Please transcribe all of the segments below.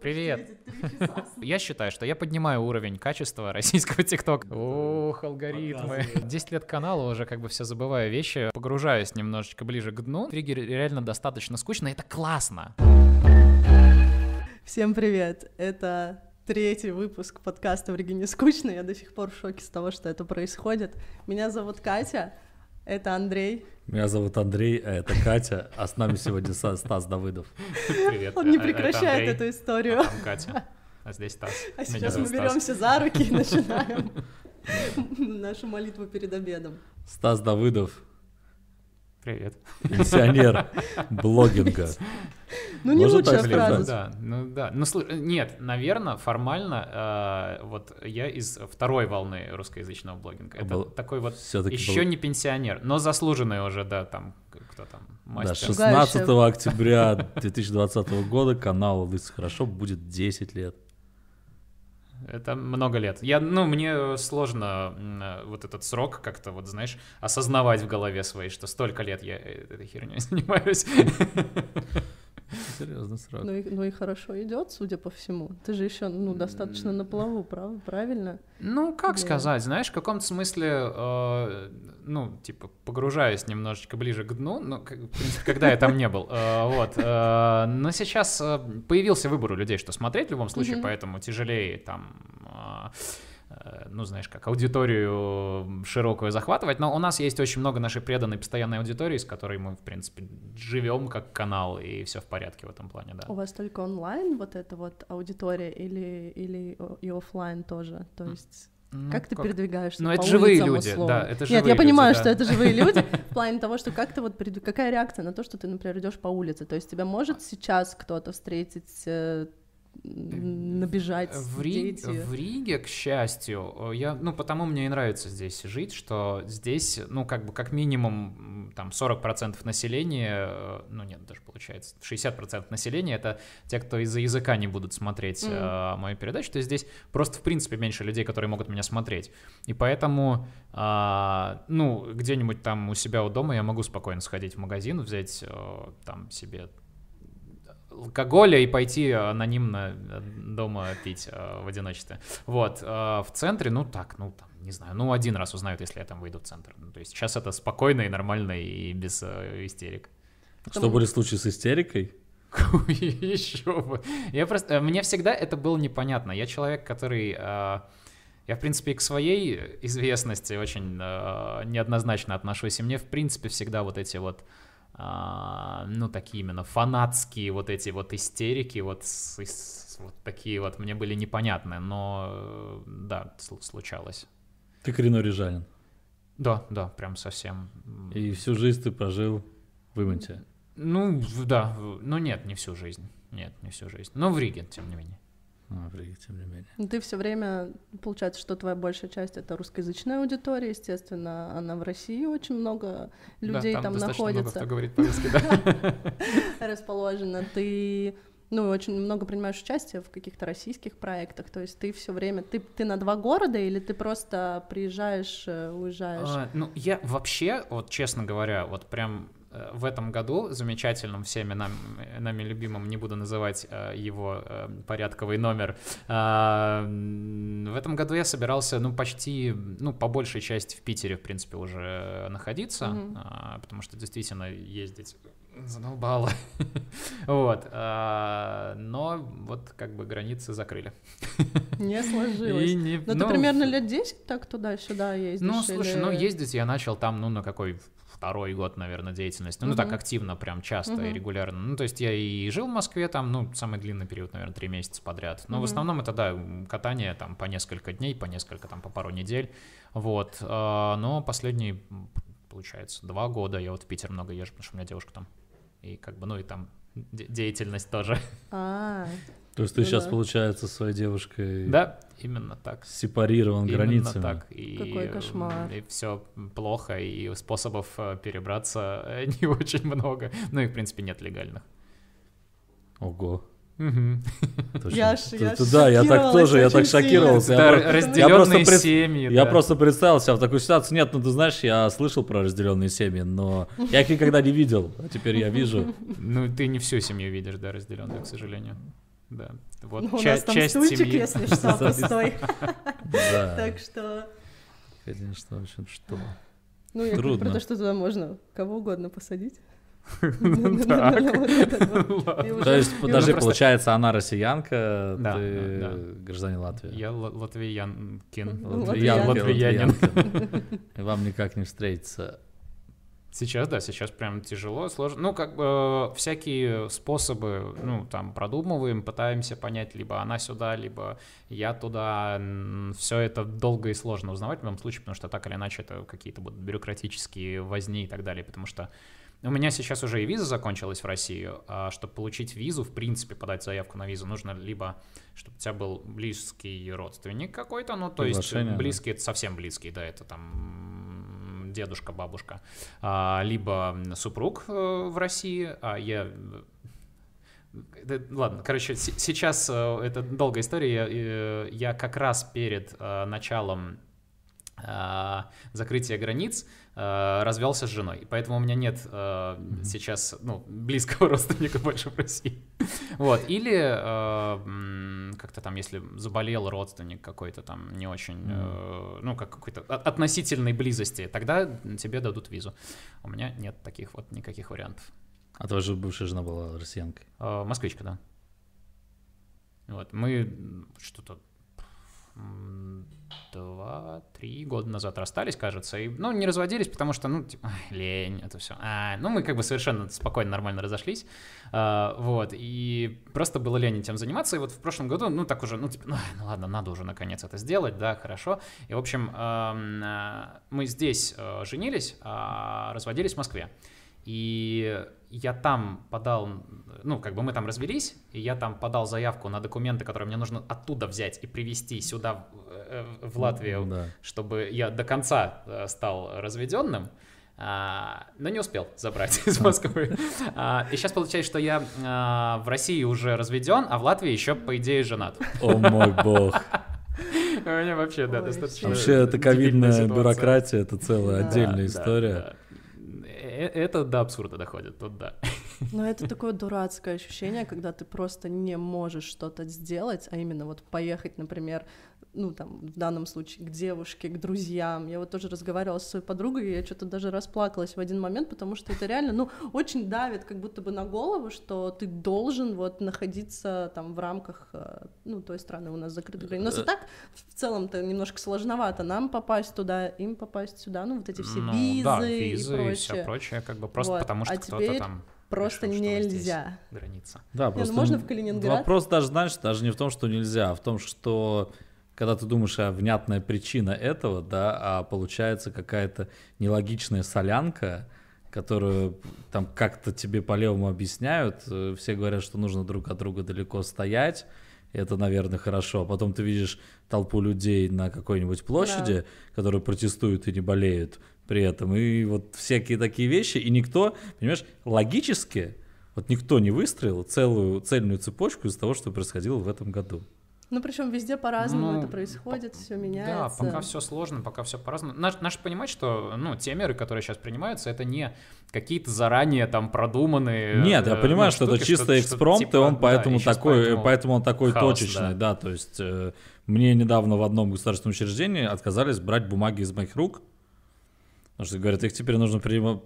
Привет. Я считаю, что я поднимаю уровень качества российского ТикТока. Ух, алгоритмы. 10 лет канала уже как бы все забываю вещи. Погружаюсь немножечко ближе к дну. Триггер реально достаточно скучно, это классно. Всем привет. Это третий выпуск подкаста «В Риге не скучно». Я до сих пор в шоке с того, что это происходит. Меня зовут Катя, это Андрей. Меня зовут Андрей, а это Катя, а с нами сегодня Стас Давыдов. Привет. Он не прекращает эту историю. А там Катя, а здесь Стас. А сейчас мы беремся за руки и начинаем нашу молитву перед обедом. Стас Давыдов, Привет. Пенсионер блогинга. Ну, не лучшая так фраза. Да, ну да. Ну, нет, наверное, формально э, вот я из второй волны русскоязычного блогинга. Это такой вот еще не пенсионер, но заслуженный уже, да, там, кто там, Да, мастер. 16 октября 2020 года каналу «Лысый хорошо» будет 10 лет. Это много лет. Я, ну, мне сложно вот этот срок как-то, вот, знаешь, осознавать в голове своей, что столько лет я э, этой херней занимаюсь. Серьезный срок. Ну и, ну и хорошо идет, судя по всему. Ты же еще, ну, достаточно на плаву, прав- правильно? Ну, как Да. сказать, знаешь, в каком-то смысле, э, ну, типа, погружаюсь немножечко ближе к дну, ну, как- в принципе, когда я там не был, э, вот, э, но сейчас э, появился выбор у людей, что смотреть в любом случае, поэтому тяжелее там, э, ну, знаешь, как аудиторию широкую захватывать, но у нас есть очень много нашей преданной постоянной аудитории, с которой мы, в принципе, живем как канал, и все в порядке в этом плане, да. У вас только онлайн вот эта вот аудитория или, или и оффлайн тоже? То есть Ну, как ты передвигаешься Ну, это живые улицам, люди, условно? да, это Нет, живые я понимаю, люди, что да. это живые люди, в плане того, что как ты вот, перед- какая реакция на то, что ты, например, идешь по улице? То есть тебя может сейчас кто-то встретить, э, набежать, В, Ри- в Риге, к счастью, э, я, ну, потому мне и нравится здесь жить, что здесь, ну, как бы, как минимум, там, 40% населения, э, ну, нет, даже получается, 60% населения — это те, кто из-за языка не будут смотреть Мгм. э, мою передачу, то есть здесь просто, в принципе, меньше людей, которые могут меня смотреть. И поэтому, а, ну, где-нибудь там у себя у дома я могу спокойно сходить в магазин, взять э, там себе алкоголя и пойти анонимно э, дома пить э, в одиночестве. Вот. э, В центре, ну так, ну там, не знаю, ну один раз узнают, если я там выйду в центр. Ну, то есть сейчас это спокойно и нормально и без э, истерик. Что будет в случае с истерикой? Еще бы. Я просто... э, Мне всегда это было непонятно. Я человек, который... э, Я, в принципе, к своей известности очень э, неоднозначно отношусь. И мне, в принципе, всегда вот эти вот ну, такие именно фанатские вот эти вот истерики, вот, с- с- вот такие вот мне были непонятны, но э, да, сл- случалось. Ты коренной рижанин. Да, да, прям совсем. И всю жизнь ты прожил в Имонте. Ну, да, ну нет, не всю жизнь. Нет, не всю жизнь. Но в Риге, тем не менее. В Риге, тем не менее. Ну, Ты все время, получается, что твоя большая часть это русскоязычная аудитория, естественно, она в России очень много людей да, там, много находится, кто говорит по-русски, да. расположена. Ты ну, очень много принимаешь участие в каких-то российских проектах, то есть ты все время, ты, ты на два города или ты просто приезжаешь, э, уезжаешь? А, Ну, я вообще, вот честно говоря, вот прям в этом году замечательным всеми нам, э, нами любимым, не буду называть э, его э, порядковый номер, а, в этом году я собирался, ну, почти, ну, по большей части в Питере, в принципе, уже находиться, а, потому что действительно ездить задолбало. Вот. а, Но вот как бы границы закрыли. Не сложилось. И не- Ну, ты ну, примерно лет 10 так туда-сюда ездишь? ну, слушай, или- ну, ездить я начал там, ну, на какой второй год, наверное, деятельности. Ну, так Мгм. активно, прям часто и Мгм. регулярно. Ну, то есть я и жил в Москве там, ну, самый длинный период, наверное, три месяца подряд. Но в Мгм. основном это, да, катание там по несколько дней, по несколько, там, по пару недель. Вот. а, Но последние, получается, два года я вот в Питер много езжу, потому что у меня девушка там. И как бы, ну, и там де- деятельность тоже. А, То есть ты Ну сейчас, да. получается, со своей девушкой Да, именно так. сепарирован Именно границами. так. И, Какой кошмар. И все плохо, и способов э, перебраться э, не очень много. Ну и, в принципе, нет легальных. Ого. Точно. Я я т- Да, я так тоже, я так шокировался. Я я просто разделенные пред- семьи. Я да. просто представил себя в такой ситуации. Нет, ну ты знаешь, я слышал про разделенные семьи, но я их никогда не видел. А теперь я вижу. Ну, ты не всю семью видишь, да, разделенную, к сожалению. Да. Вот Ну, у нас там часть стульчик, семьи. если что, пустой. Так что, конечно, в общем, что. ну, я про то, что туда можно кого угодно посадить. То есть, подожди, получается, она россиянка, ты да, гражданин Латвии. Я латвиянкин. Ну, Латвиянин. И вам никак не встретиться. Сейчас, да, сейчас прям тяжело, сложно. Ну, как бы э, всякие способы, ну, там, продумываем, пытаемся понять, либо она сюда, либо я туда. Все это долго и сложно узнавать в любом случае, потому что так или иначе это какие-то будут бюрократические возни и так далее, потому что у меня сейчас уже и виза закончилась в Россию, а чтобы получить визу, в принципе, подать заявку на визу, нужно либо, чтобы у тебя был близкий родственник какой-то, ну, то есть Приглашение, да. близкий, это совсем близкий, да, это там дедушка, бабушка, а, либо супруг э, в России, а я... Да, ладно, короче, се- сейчас э, это долгая история. Я, э, я как раз перед э, началом э, закрытия границ э, развелся с женой, поэтому у меня нет э, сейчас ну, близкого родственника больше в России. Вот, или э, как-то там, если заболел родственник какой-то там не очень, э, ну, как какой-то от- относительной близости, тогда тебе дадут визу. У меня нет таких вот никаких вариантов. А твоя же бывшая жена была россиянкой. Э, Москвичка, да. Вот, мы что-то два-три года назад расстались, кажется, и, ну, не разводились, потому что, ну, типа, лень, это все. А, ну, мы как бы совершенно спокойно, нормально разошлись, А, вот, и просто было лень этим заниматься, и вот в прошлом году, ну, так уже, ну, типа, ну, ладно, надо уже наконец это сделать, да, хорошо, и, в общем, а, мы здесь э, женились, а разводились в Москве, и я там подал, ну, как бы мы там развелись, и я там подал заявку на документы, которые мне нужно оттуда взять и привезти сюда, в, э, в Латвию, Да. чтобы я до конца э, стал разведенным, а, но не успел забрать из Москвы. А, И сейчас получается, что я а, в России уже разведен, а в Латвии еще, по идее, женат. О мой бог. У меня вообще, да, достаточно Вообще, это ковидная бюрократия, это целая отдельная история. Э, Это до абсурда доходит, тут да. Но это такое дурацкое ощущение, когда ты просто не можешь что-то сделать, а именно вот поехать, например, ну там в данном случае к девушке, к друзьям. Я вот тоже разговаривала со своей подругой, и я что-то даже расплакалась в один момент, потому что это реально, ну, очень давит как будто бы на голову, что ты должен вот находиться там в рамках, э, ну, той страны у нас закрытой границы. Но Э. и так в целом-то немножко сложновато нам попасть туда, им попасть сюда, ну, вот эти все Ну, визы, да, и визы и, прочее. все прочее, как бы просто Вот, потому что а кто-то теперь там Просто решил, нельзя. граница. Да, ну просто можно н- в Калининград? Вопрос даже, знаешь, даже не в том, что нельзя, а в том, что когда ты думаешь о внятная причина этого, да, а получается какая-то нелогичная солянка, которую там как-то тебе по-левому объясняют, э, все говорят, что нужно друг от друга далеко стоять, это, наверное, хорошо. А потом ты видишь толпу людей на какой-нибудь площади, которые протестуют и не болеют при этом, и вот всякие такие вещи, и никто, понимаешь, логически, вот никто не выстроил целую цельную цепочку из того, что происходило в этом году. Ну, причем везде по-разному Ну, это происходит, все Да, меняется. пока все сложно, пока все по-разному. Наш, наш понимать, что ну, те меры, которые сейчас принимаются, это не какие-то заранее там продуманные. Нет, я э, понимаю, ну, что это штуки, чисто что- что экспромт, и типа, он да, поэтому и такой, поэтому поэтому он такой хаос, точечный, да. да. То есть э, мне недавно в одном государственном учреждении отказались брать бумаги из моих рук, потому что говорят, их теперь нужно прямо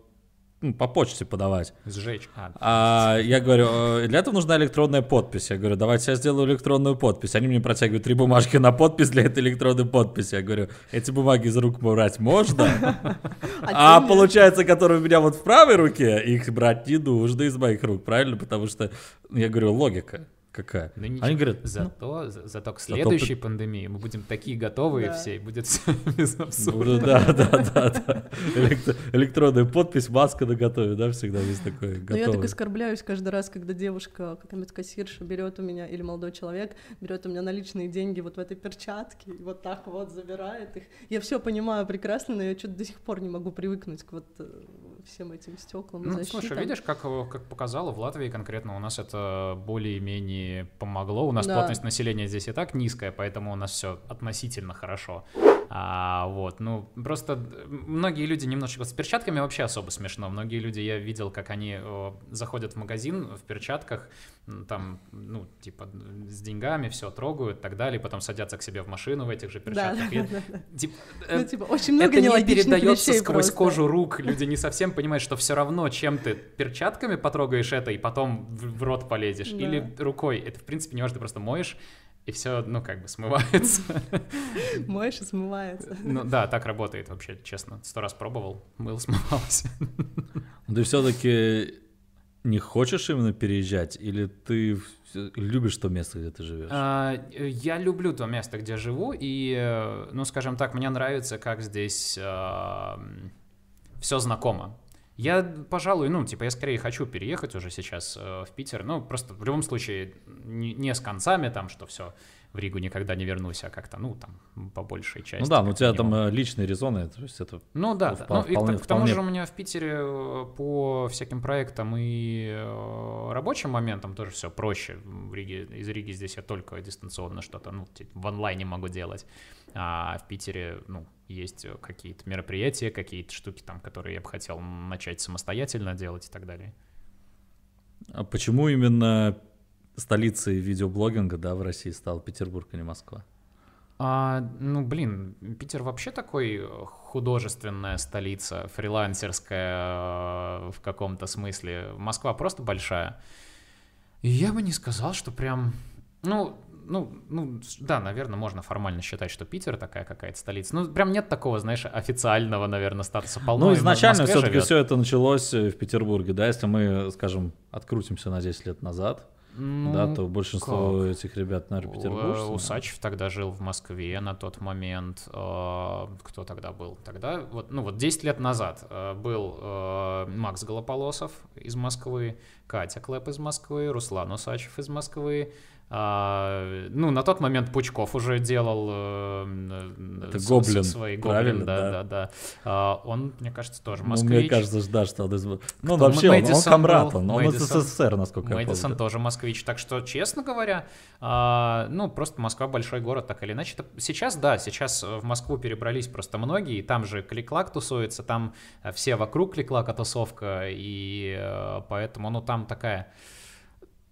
ну, по почте подавать. Сжечь. А, А я говорю, «Э, для этого нужна электронная подпись. Я говорю, давайте я сделаю электронную подпись. Они мне протягивают три бумажки на подпись для этой электронной подписи. Я говорю, эти бумаги из рук брать можно? А нет. получается, которые у меня вот в правой руке, их брать не нужно из моих рук, правильно? Потому что, я говорю, логика какая? Ну, ничего. Они говорят, ну, Зато, за- зато к следующей пандемии мы будем такие готовые Да. все, и будет все без абсурда. буду- да, да, да, да. Электро- Электронная подпись, маска на готове, да, всегда есть такое Но я так оскорбляюсь каждый раз, когда девушка, какая-нибудь кассирша берет у меня, или молодой человек берет у меня наличные деньги вот в этой перчатке, и вот так вот забирает их. Я все понимаю прекрасно, но я что-то до сих пор не могу привыкнуть к вот э, всем этим стеклам Ну, защитам. слушай, видишь, как, э, как показало, в Латвии конкретно у нас это более-менее помогло. У нас Да. плотность населения здесь и так низкая, поэтому у нас все относительно хорошо. А, вот, ну, просто многие люди немножечко с перчатками вообще особо смешно. Многие люди, я видел, как они э, заходят в магазин в перчатках, там, ну, типа, с деньгами все трогают и так далее, потом садятся к себе в машину в этих же Да, перчатках. И, да, да, да. типа, э, Ну, типа, очень много это не передается сквозь просто. кожу рук. Люди не совсем понимают, что все равно, чем ты перчатками потрогаешь это и потом в, в рот полезешь. Да. Или рукой. Это, в принципе, не важно, ты просто моешь, и все, ну, как бы смывается. Моешь и смывается. Ну да, так работает вообще, честно. Сто раз пробовал, мыл, смывался. Ты все-таки не хочешь именно переезжать, или ты любишь то место, где ты живешь? А, Я люблю то место, где живу, и, э, ну, скажем так, мне нравится, как здесь все знакомо. Я, пожалуй, ну, типа, я скорее хочу переехать уже сейчас э, в Питер. Ну, просто в любом случае не, не с концами там, что все, в Ригу никогда не вернусь, а как-то, ну, там, по большей части. ну да, но у тебя там э, личные резоны, то есть это... Ну да, Ну, да. впол- Ну, и к- вполне- к, тому вполне. же у меня в Питере э, по всяким проектам и э, рабочим моментам тоже все проще. В Риге, из Риги здесь я только дистанционно что-то, ну, в онлайне могу делать. А в Питере, ну, есть какие-то мероприятия, какие-то штуки там, которые я бы хотел начать самостоятельно делать и так далее. А почему именно столицей видеоблогинга, да, в России стал Петербург, а не Москва? А, ну, блин, Питер вообще такой э, художественная столица, фрилансерская э, в каком-то смысле. Москва просто большая. И я бы не сказал, что прям... Ну, ну, ну, да, наверное, можно формально считать, что Питер такая какая-то столица. Ну, прям нет такого, знаешь, официального, наверное, статуса полно. ну, изначально все-таки все это началось э, в Петербурге, да, если мы, скажем, открутимся на 10 лет назад, Ну, да, то большинство как? этих ребят, наверное, Э, петербуржцы. Усачев тогда жил в Москве на тот момент. Э, Кто тогда был? Тогда, вот, ну вот 10 лет назад э, был э, Макс Голополосов из Москвы, Катя Клэп из Москвы, Руслан Усачев из Москвы. А, ну, на тот момент Пучков уже делал э, Это с- Гоблин, свои Гоблин, да, да. да, да. А, он, мне кажется, тоже Ну, москвич. мне кажется, да, что он из... Ну, Кто? вообще, он- он, Мэдисон комрад, он, он из Мэдисон. СССР, насколько я Мэдисон помню. тоже москвич. Так что, честно говоря, а, ну, просто Москва большой город, так или иначе. Сейчас, да, сейчас в Москву перебрались просто многие, и там же кликлак тусуется, там э, все вокруг кликлака тусовка, и э, поэтому, ну, там такая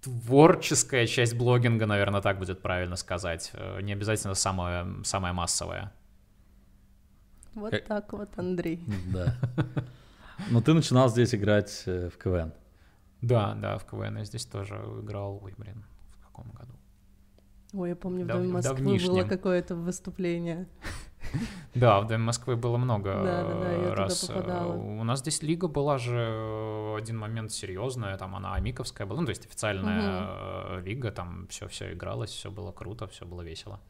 творческая часть блогинга, наверное, так будет правильно сказать. Э, Не обязательно самая, самая массовая. Вот Как- так вот, Андрей. Да. Но ты начинал здесь играть э, в КВН. Да, да, в КВН я здесь тоже играл, ой, блин, в каком году? Ой, я помню, в Дав- Доме Москвы было какое-то выступление. Да, в Доме Москвы было много Да-да-да, я э, туда раз. э, попадала. У нас здесь лига была же э, один момент серьезная, там она Амиковская была, ну то есть официальная э, лига, там все все игралось, все было круто, все было весело.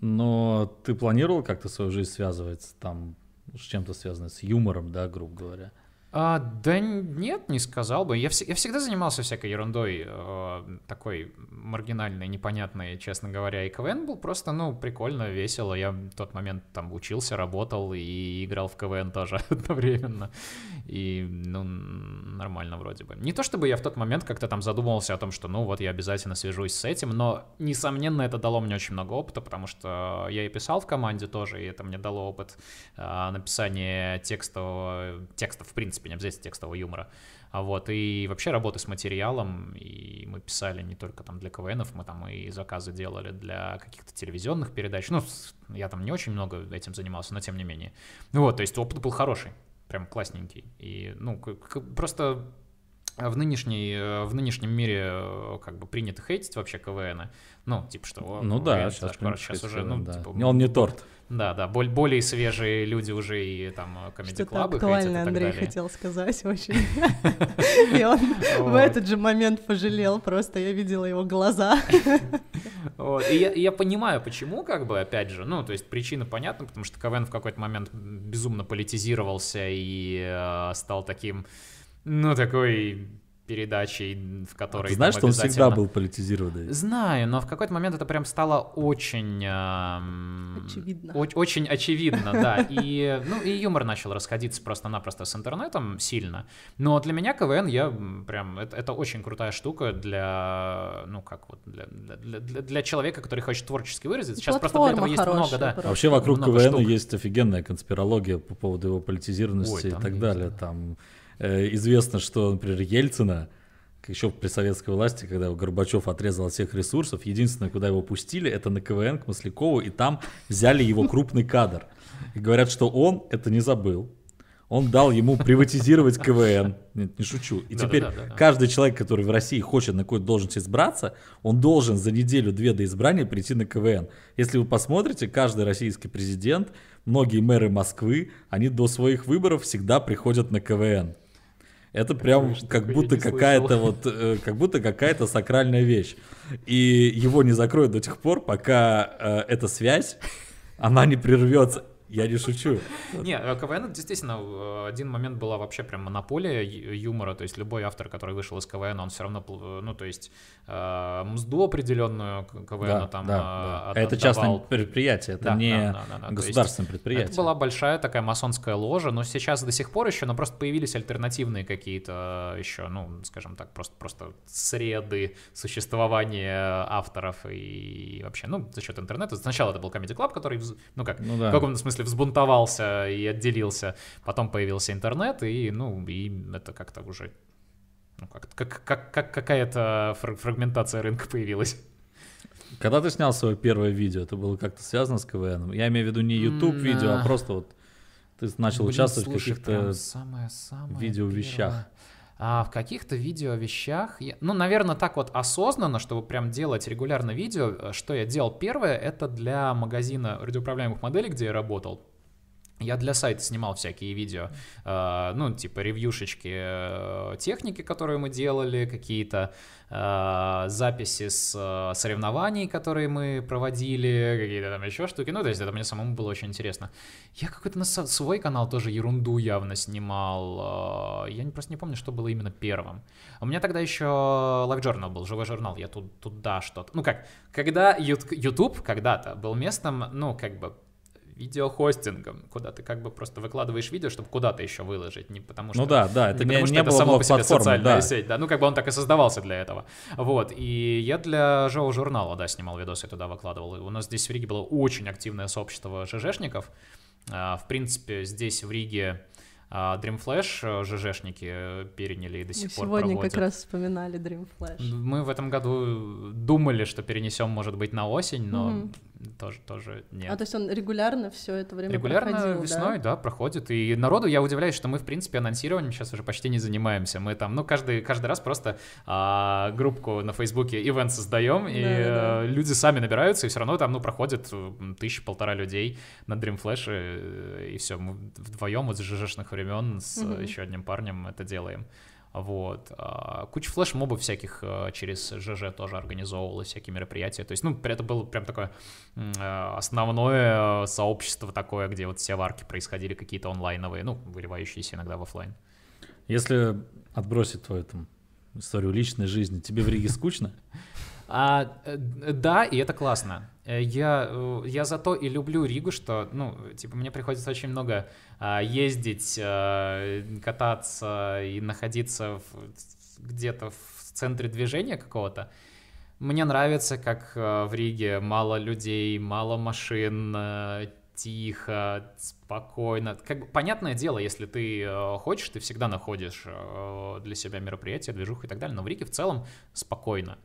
Но ты планировал как-то свою жизнь связывать там с чем-то связанным с юмором, да, грубо говоря? А, да нет, не сказал бы. Я, вс- я всегда занимался всякой ерундой, э, такой маргинальной, непонятной, честно говоря. И КВН был просто, ну, прикольно, весело. Я в тот момент там учился, работал и играл в КВН тоже одновременно. И, ну, нормально вроде бы. Не то чтобы я в тот момент как-то там задумывался о том, что, ну, вот я обязательно свяжусь с этим, но, несомненно, это дало мне очень много опыта, потому что я и писал в команде тоже, и это мне дало опыт а, написания текстового, текстов, в принципе, не обязательно текстового юмора. А вот, и вообще работы с материалом, и мы писали не только там для КВНов, мы там и заказы делали для каких-то телевизионных передач. Ну, я там не очень много этим занимался, но тем не менее. Ну вот, то есть опыт был хороший, прям классненький. И, ну, просто в, нынешней, в нынешнем мире э, как бы принято хейтить вообще КВН. Ну, типа что... о, Ну да, КВН, сейчас, зашквар, сейчас уже, ну, да. типа, Он не торт. Да, да, боль- более свежие люди уже и там комедий-клабы актуально Андрей далее. хотел сказать очень. И он в этот же момент пожалел, просто я видела его глаза. Вот, И я, и я понимаю, почему, как бы, опять же, ну, то есть причина понятна, потому что КВН в какой-то момент безумно политизировался и э, стал таким, ну, такой передачей, в которой... А ты знаешь, что он всегда обязательно- был политизированный? Знаю, но в какой-то момент это прям стало очень... эм, Очевидно. оч- очень очевидно, да. И, ну, и юмор начал расходиться просто-напросто с интернетом сильно. Но для меня КВН, я прям... Это, это очень крутая штука для... Ну, как вот... Для, для, для- для человека, который хочет творчески выразиться. Сейчас просто для этого Платформа есть много, да. просто. Вообще вокруг много КВН штук. есть офигенная конспирология по поводу его политизированности Ой, и так есть, далее. да. Там э, известно, что, например, Ельцина, еще при советской власти, когда Горбачев отрезал от всех ресурсов, единственное, куда его пустили, это на КВН к Маслякову, и там взяли его крупный кадр. И говорят, что он это не забыл. Он дал ему приватизировать КВН. Нет, не шучу. И Да-да-да, теперь да-да. каждый человек, который в России хочет на какую-то должность избраться, он должен за неделю-две до избрания прийти на КВН. Если вы посмотрите, каждый российский президент, многие мэры Москвы, они до своих выборов всегда приходят на КВН. Это прям Слышь, как будто какая-то вот, э, как будто какая-то сакральная вещь. И его не закроют до тех пор, пока э, эта связь, она не прервется. Я не шучу. Не, э, КВН действительно в один момент была вообще прям монополия юмора, то есть любой автор, который вышел из КВН, он все равно, пл- ну то есть э, мзду определенную КВН там да, э, это частное предприятие, это не государственное предприятие. Это была большая такая масонская ложа, но сейчас до сих пор еще, но просто появились альтернативные какие-то еще, ну, скажем так, просто, просто среды существования авторов и вообще, ну, за счет интернета. Сначала это был Comedy Club, который, ну как, Ну в каком-то смысле взбунтовался и отделился. Потом появился интернет, и, ну, и это как-то уже, ну, как, как, как, как какая-то фр- фрагментация рынка появилась. Когда ты снял свое первое видео, это было как-то связано с КВН? Я имею в виду не YouTube видео, а просто вот ты начал Блин, участвовать в слушай, каких-то... прям самое-самое видеовещах. первое. А в каких-то видеовещах, я- ну, наверное, так вот осознанно, чтобы прям делать регулярно видео, э, что я делал первое, это для магазина радиоуправляемых моделей, где я работал. Я для сайта снимал всякие видео, э, ну, типа ревьюшечки э, техники, которые мы делали, какие-то э, записи с соревнований, которые мы проводили, какие-то там еще штуки. Ну, то есть это мне самому было очень интересно. Я какой-то на свой канал тоже ерунду явно снимал. Я просто не помню, что было именно первым. У меня тогда еще Live Journal был, живой журнал, я тут, туда что-то... Ну как, когда YouTube когда-то был местом, ну, как бы видеохостингом, куда ты как бы просто выкладываешь видео, чтобы куда-то еще выложить, не потому что... Ну да, да, это не, потому что не это было само по себе социальная да. сеть, да, ну как бы он так и создавался для этого, вот, и я для Жоу журнала, да, снимал видосы, туда выкладывал, И у нас здесь в Риге было очень активное сообщество ЖЖшников, А, в принципе, здесь в Риге а, Dream Flash э, ЖЖшники э, переняли и до Мы сих пор сегодня проводят. как раз вспоминали Dream Flash. Мы в этом году думали, что перенесем, может быть, на осень, но Мгм. Тоже, тоже нет. А то есть он регулярно все это время Регулярно проходил, весной, да? да? проходит. И народу я удивляюсь, что мы, в принципе, анонсированием сейчас уже почти не занимаемся. Мы там, ну, каждый, каждый раз просто а, группку на Фейсбуке event создаем, и Да-да-да. э, люди сами набираются, и все равно там, ну, проходит э, тысяча-полтора людей на Dream Flash, э, и все, мы вдвоем вот с ЖЖшных времен с Мгм. еще одним парнем это делаем. Вот. А, Куча флеш-мобов всяких э, через ЖЖ тоже организовывалось, всякие мероприятия. То есть, ну, это было прям такое э, основное сообщество такое, где вот все варки происходили какие-то онлайновые, ну, выливающиеся иногда в оффлайн. Если отбросить твою там историю личной жизни, тебе в Риге скучно? А, э, да, и это классно. Э, Я, э, я зато и люблю Ригу, что, ну, типа, мне приходится очень много а, ездить, а, кататься и находиться где-то в центре движения какого-то. Мне нравится, как в Риге мало людей, мало машин, тихо, спокойно. Как бы, понятное дело, если ты хочешь, ты всегда находишь для себя мероприятия, движуху и так далее, но в Риге в целом спокойно.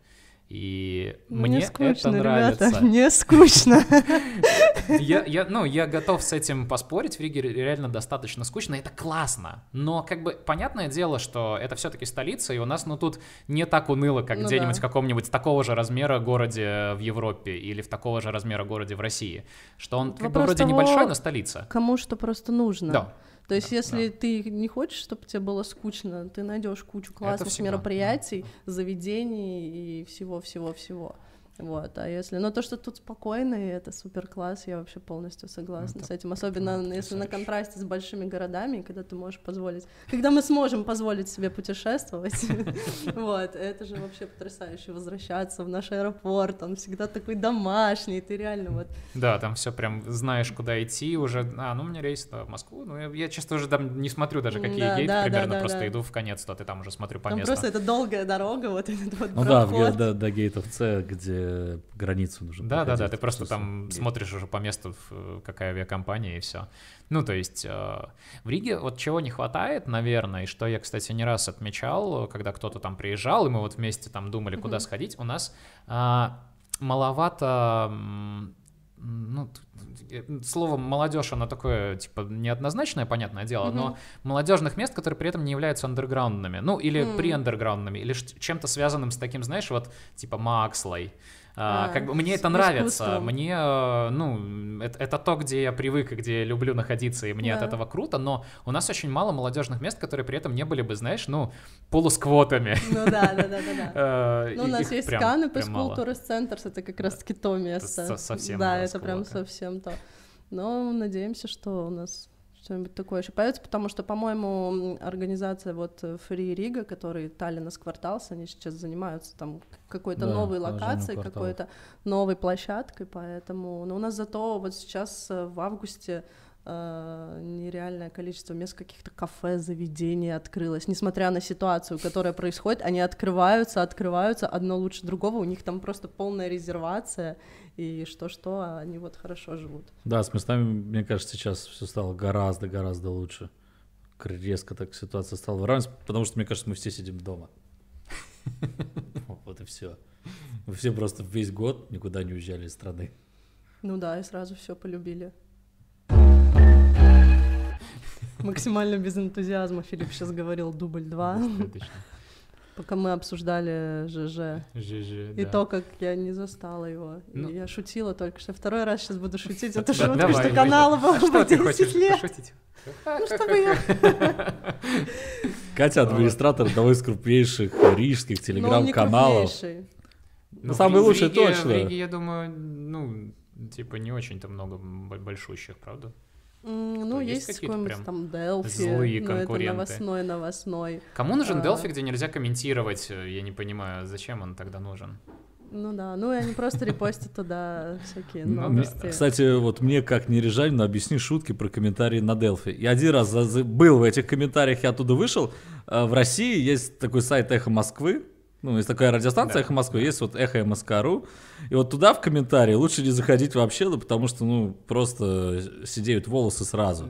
И мне, Мне скучно, это нравится. ребята, мне скучно. Я, я, ну, я готов с этим поспорить, в Риге ре- реально достаточно скучно, это классно. Но, как бы, понятное дело, что это все-таки столица, и у нас, ну, тут не так уныло, как Ну где-нибудь да. в каком-нибудь такого же размера городе в Европе или в такого же размера городе в России. Что он, как бы, вроде того, небольшой, но столица. Кому что просто нужно. Да. То есть, Да, если ты не хочешь, чтобы тебе было скучно, ты найдешь кучу классных мероприятий, заведений и всего-всего-всего. Вот, а если... Но то, что тут спокойно, и это супер класс, я вообще полностью согласна Это с этим. Особенно ну, если на потрясающе. контрасте с большими городами, когда ты можешь позволить... Когда мы сможем позволить себе путешествовать, вот, это же вообще потрясающе. Возвращаться в наш аэропорт, он всегда такой домашний, ты реально вот... Да, там все прям знаешь, куда идти уже. А, ну у меня рейс в Москву. Ну, я, часто уже там не смотрю даже, какие гейты примерно, просто иду в конец, то ты там уже смотрю по Там месту. просто это долгая дорога, вот этот вот Ну да, до гейтов С, где границу нужно Да, да, да, ты просто там гейт. смотришь уже по месту, какая авиакомпания и все. Ну, то есть э, в Риге вот чего не хватает, наверное, и что я, кстати, не раз отмечал, когда кто-то там приезжал, и мы вот вместе там думали, куда сходить, у нас а, маловато, ну, э, слово молодежь, оно такое, типа, неоднозначное, понятное дело, но Мгм. молодежных мест, которые при этом не являются андерграундными, ну, или М. при-андерграундными, или чем-то связанным с таким, знаешь, вот, типа, Макслой, а, А, как бы мне это нравится, искусством. мне, э, ну, это, это то, где я привык и где я люблю находиться, и мне от Да. этого круто, но у нас очень мало молодежных мест, которые при этом не были бы, знаешь, ну, полусквотами. Ну да, да, да, да, да. Э, Ну, у нас есть мало. Cultures Centers, это как раз таки то место. со- совсем, Да, это прям совсем то. Но надеемся, что у нас что-нибудь такое еще появится, потому что, по-моему, организация вот э, Free Riga, который Таллинас Кварталс, они сейчас занимаются там какой-то Да, новой локацией, какой-то новой площадкой, поэтому... Но у нас зато вот сейчас э, в августе э, нереальное количество мест каких-то кафе, заведений открылось. Несмотря на ситуацию, которая происходит, они открываются, открываются, одно лучше другого, у них там просто полная резервация, и что-что, а они вот хорошо живут. Да, с местами, мне кажется, сейчас все стало гораздо-гораздо лучше. Резко так ситуация стала выравниваться, потому что, мне кажется, мы все сидим дома. Вот и все. Мы все просто весь год никуда не уезжали из страны. Ну да, и сразу все полюбили. Максимально без энтузиазма Филипп сейчас говорил дубль 2, Отлично. Пока мы обсуждали ЖЖ. Жи-жи, И да. то, как я не застала его. Ну. я шутила только что. Второй раз сейчас буду шутить. Это Да, шутка, давай, что Жи-жи. каналу было бы ты 10 хочешь лет. пошутить? Ну, чтобы я... Катя администратор одного из крупнейших рижских не телеграм-каналов. Ну, Самый в лучший Риге- точно. В Риге, я думаю, ну, типа, не очень-то много большущих, правда? Ну, есть есть какой-нибудь прям там Делфи, злые но это конкуренты? новостной, новостной. Кому нужен А. Делфи, где нельзя комментировать? Э, Я не понимаю, зачем он тогда нужен? Ну да, ну и они просто репостят туда всякие Ну новости. Кстати, вот мне как не рижанину объясни шутки про комментарии на Делфи. Я один раз был в этих комментариях, я оттуда вышел. А В России есть такой сайт Эхо Москвы. Ну, есть такая радиостанция Да, Эхо Москвы, да. есть вот Эхо МСК.ру. И вот туда в комментарии лучше не заходить вообще, да, потому что, ну, просто сидеют волосы сразу.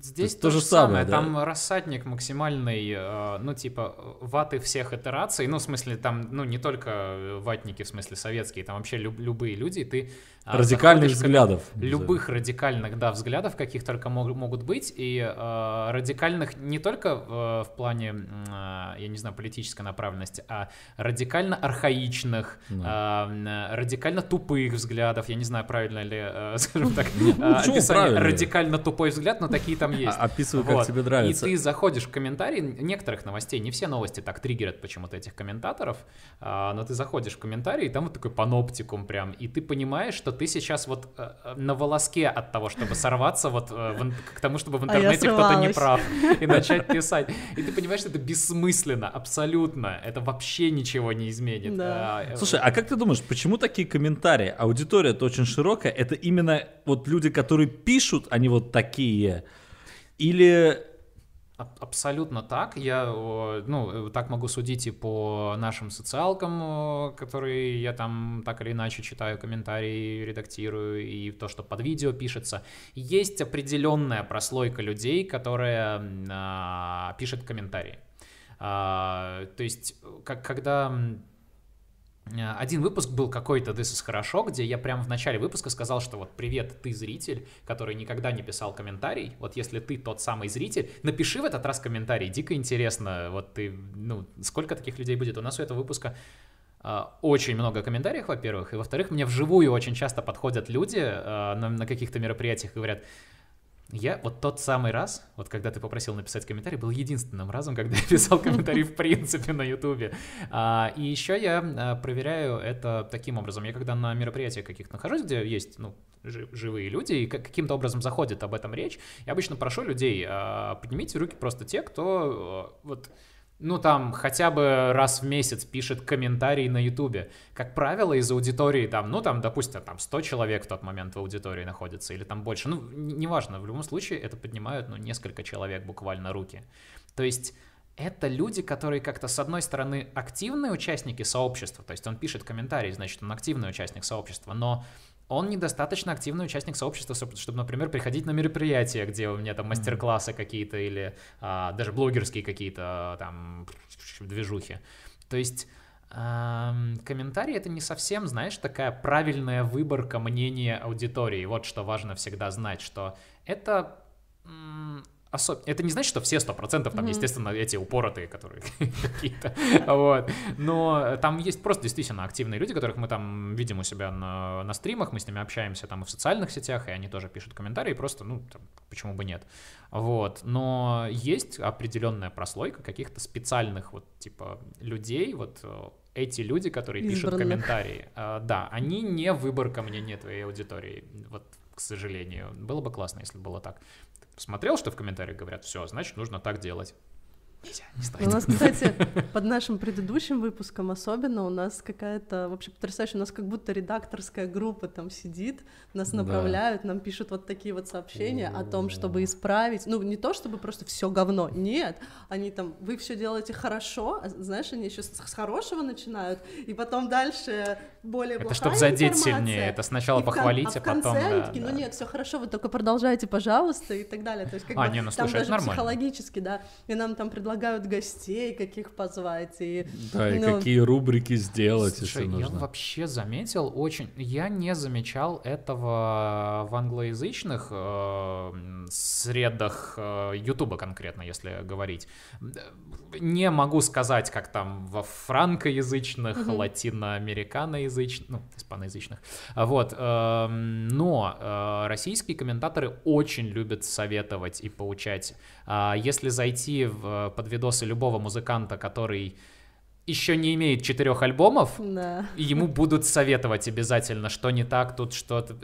Здесь то, то же самое, самое. да? Там рассадник максимальный, э, ну, типа, ваты всех итераций. Ну, в смысле, там, ну, не только ватники, в смысле, советские, там вообще люб- любые люди. Ты Радикальных заходишь в взглядов. Любых радикальных, да, взглядов, каких только мог- могут быть, и э, радикальных не только в, в плане, а, я не знаю, политической направленности, а радикально архаичных, Да. а, м, э, радикально тупых взглядов, я не знаю, правильно ли, э, скажем так, Ну, э, описание радикально тупой взгляд, но такие там есть. А- Описывай, как Вот. тебе нравится. И ты заходишь в комментарии некоторых новостей, не все новости так триггерят почему-то этих комментаторов, а, но ты заходишь в комментарии, и там вот такой паноптикум прям, и ты понимаешь, что ты сейчас вот э, э, на волоске от того, чтобы сорваться вот э, к тому, чтобы в А интернете кто-то не прав, и начать писать. И ты понимаешь, что это бессмысленно, абсолютно, это вообще ничего не изменит. Да. А, Слушай, а как ты думаешь, почему такие комментарии? Аудитория-то очень широкая. Это именно вот люди, которые пишут, они вот такие. Или Абсолютно так. Я, ну, э, так могу судить и по нашим социалкам, которые я там так или иначе читаю комментарии, редактирую, и то, что под видео пишется. Есть определенная прослойка людей, которая а, пишет комментарии. А, то есть, как, когда один выпуск был какой-то This is хорошо, где я прям в начале выпуска сказал, что вот привет, ты зритель, который никогда не писал комментарий, вот если ты тот самый зритель, напиши в этот раз комментарий, дико интересно, вот ты, ну, сколько таких людей будет? У нас у этого выпуска а, очень много комментариев, во-первых, и во-вторых, мне вживую очень часто подходят люди а, на, на каких-то мероприятиях и говорят, Я вот тот самый раз, вот когда ты попросил написать комментарий, был единственным разом, когда я писал комментарий в принципе на Ютубе. А, и еще я а, проверяю это таким образом. Я когда на мероприятиях каких-то нахожусь, где есть, ну, живые люди, и каким-то образом заходит об этом речь, я обычно прошу людей, а, поднимите руки просто те, кто вот ну, там, хотя бы раз в месяц пишет комментарий на Ютубе. Как правило, из аудитории, там, ну, там, допустим, там 100 человек в тот момент в аудитории находится, или там больше. Ну, неважно, в любом случае это поднимают, ну, несколько человек буквально руки. То есть это люди, которые как-то, с одной стороны, активные участники сообщества, то есть он пишет комментарий, значит, он активный участник сообщества, но он недостаточно активный участник сообщества, чтобы, например, приходить на мероприятия, где у меня там мастер-классы какие-то или а, даже блогерские какие-то там движухи. То есть комментарий это не совсем, знаешь, такая правильная выборка мнения аудитории. Вот что важно всегда знать, что это особ... Это не значит, что все сто процентов там, mm-hmm. естественно, эти упоротые, которые какие-то, вот. Но там есть просто действительно активные люди, которых мы там видим у себя на, на стримах, мы с ними общаемся там и в социальных сетях, и они тоже пишут комментарии, просто, ну, там, почему бы нет. Вот. Но есть определенная прослойка каких-то специальных вот, типа, людей, вот э, эти люди, которые Избранных. пишут комментарии, э, да, они не выборка мнения твоей аудитории, вот, к сожалению. Было бы классно, если бы было так. Посмотрел, что в комментариях говорят, все, значит, нужно так делать. Нельзя, не стоит. У нас, кстати, под нашим предыдущим выпуском особенно у нас какая-то вообще потрясающая, у нас как будто редакторская группа там сидит, нас направляют, да. нам пишут вот такие вот сообщения о том, чтобы исправить, ну не то чтобы просто все говно, нет, они там, вы все делаете хорошо, а, знаешь, они еще с хорошего начинают, и потом дальше более Это чтобы задеть сильнее, это сначала похвалить, а, а потом... Да, такие, ну нет, все хорошо, вы только продолжайте, пожалуйста, и так далее, то есть как а, бы не, ну, слушай, там даже нормально. психологически, да, и нам там предлагают предлагают гостей, каких позвать. И, да, и ну... какие рубрики сделать, Слушай, если нужно. я вообще заметил очень... Я не замечал этого в англоязычных э, средах э, Ютуба конкретно, если говорить. Не могу сказать, как там во франкоязычных, mm-hmm. латиноамериканоязычных, ну, испаноязычных. Вот. Э, но э, российские комментаторы очень любят советовать и поучать. Э, если зайти в под видосы любого музыканта, который еще не имеет четырех альбомов, да. ему будут советовать обязательно, что не так, тут что-то.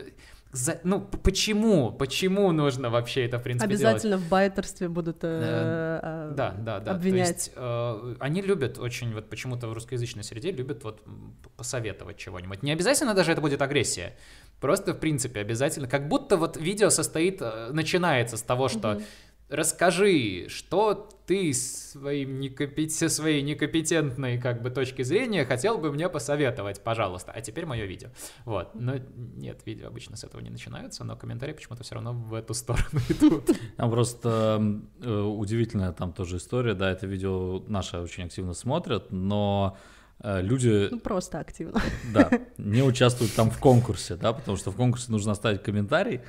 За, ну, почему? Почему нужно вообще это, в принципе, Обязательно делать? в байтерстве будут э, э, да, да, да. обвинять. То есть, э, они любят очень, вот почему-то в русскоязычной среде любят вот посоветовать чего-нибудь. Не обязательно даже это будет агрессия. Просто, в принципе, обязательно. Как будто вот видео состоит, э, начинается с того, что... Угу расскажи, что ты своим некомпет... своей некомпетентной как бы точки зрения хотел бы мне посоветовать, пожалуйста. А теперь мое видео. Вот. Но нет, видео обычно с этого не начинаются, но комментарии почему-то все равно в эту сторону идут. Там просто э, удивительная там тоже история, да, это видео наши очень активно смотрят, но э, люди... Ну, просто активно. Да, не участвуют там в конкурсе, да, потому что в конкурсе нужно оставить комментарий,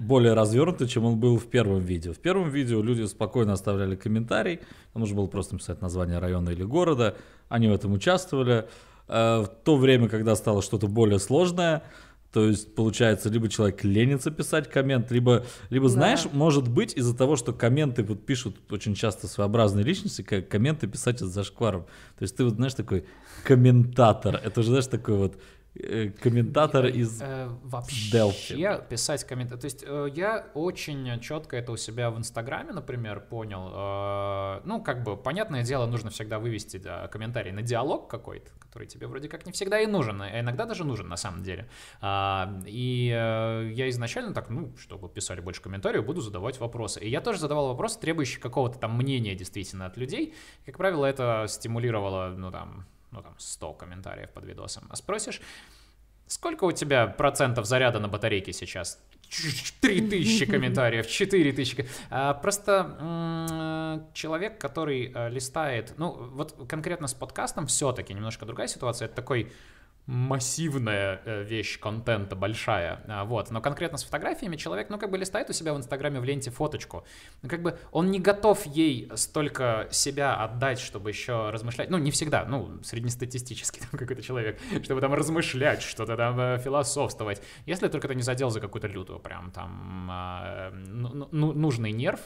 более развернутый, чем он был в первом видео. В первом видео люди спокойно оставляли комментарий, нужно было просто написать название района или города, они в этом участвовали. Э, в то время, когда стало что-то более сложное, то есть, получается, либо человек ленится писать коммент, либо, либо да. знаешь, может быть, из-за того, что комменты вот пишут очень часто своеобразные личности, как комменты писать это зашкваром. То есть ты вот, знаешь, такой комментатор. Это уже, знаешь, такой вот комментатор из э, вообще Delphi. писать комментарий. То есть э, я очень четко это у себя в Инстаграме, например, понял. Э, ну, как бы, понятное дело, нужно всегда вывести комментарий на диалог какой-то, который тебе вроде как не всегда и нужен, а иногда даже нужен на самом деле. А, и э, я изначально так, ну, чтобы писали больше комментариев, буду задавать вопросы. И я тоже задавал вопросы, требующие какого-то там мнения действительно от людей. Как правило, это стимулировало, ну, там, ну там 100 комментариев под видосом, а спросишь, сколько у тебя процентов заряда на батарейке сейчас? 3000 комментариев, 4000. А, просто человек, который а, листает, ну вот конкретно с подкастом все-таки немножко другая ситуация, это такой массивная э, вещь контента большая, а, вот, но конкретно с фотографиями человек, ну, как бы листает у себя в Инстаграме в ленте фоточку, ну, как бы он не готов ей столько себя отдать, чтобы еще размышлять, ну, не всегда, ну, среднестатистический там какой-то человек, чтобы там размышлять, что-то там э, философствовать, если только ты не задел за какую-то лютую прям там а, ну, ну, нужный нерв,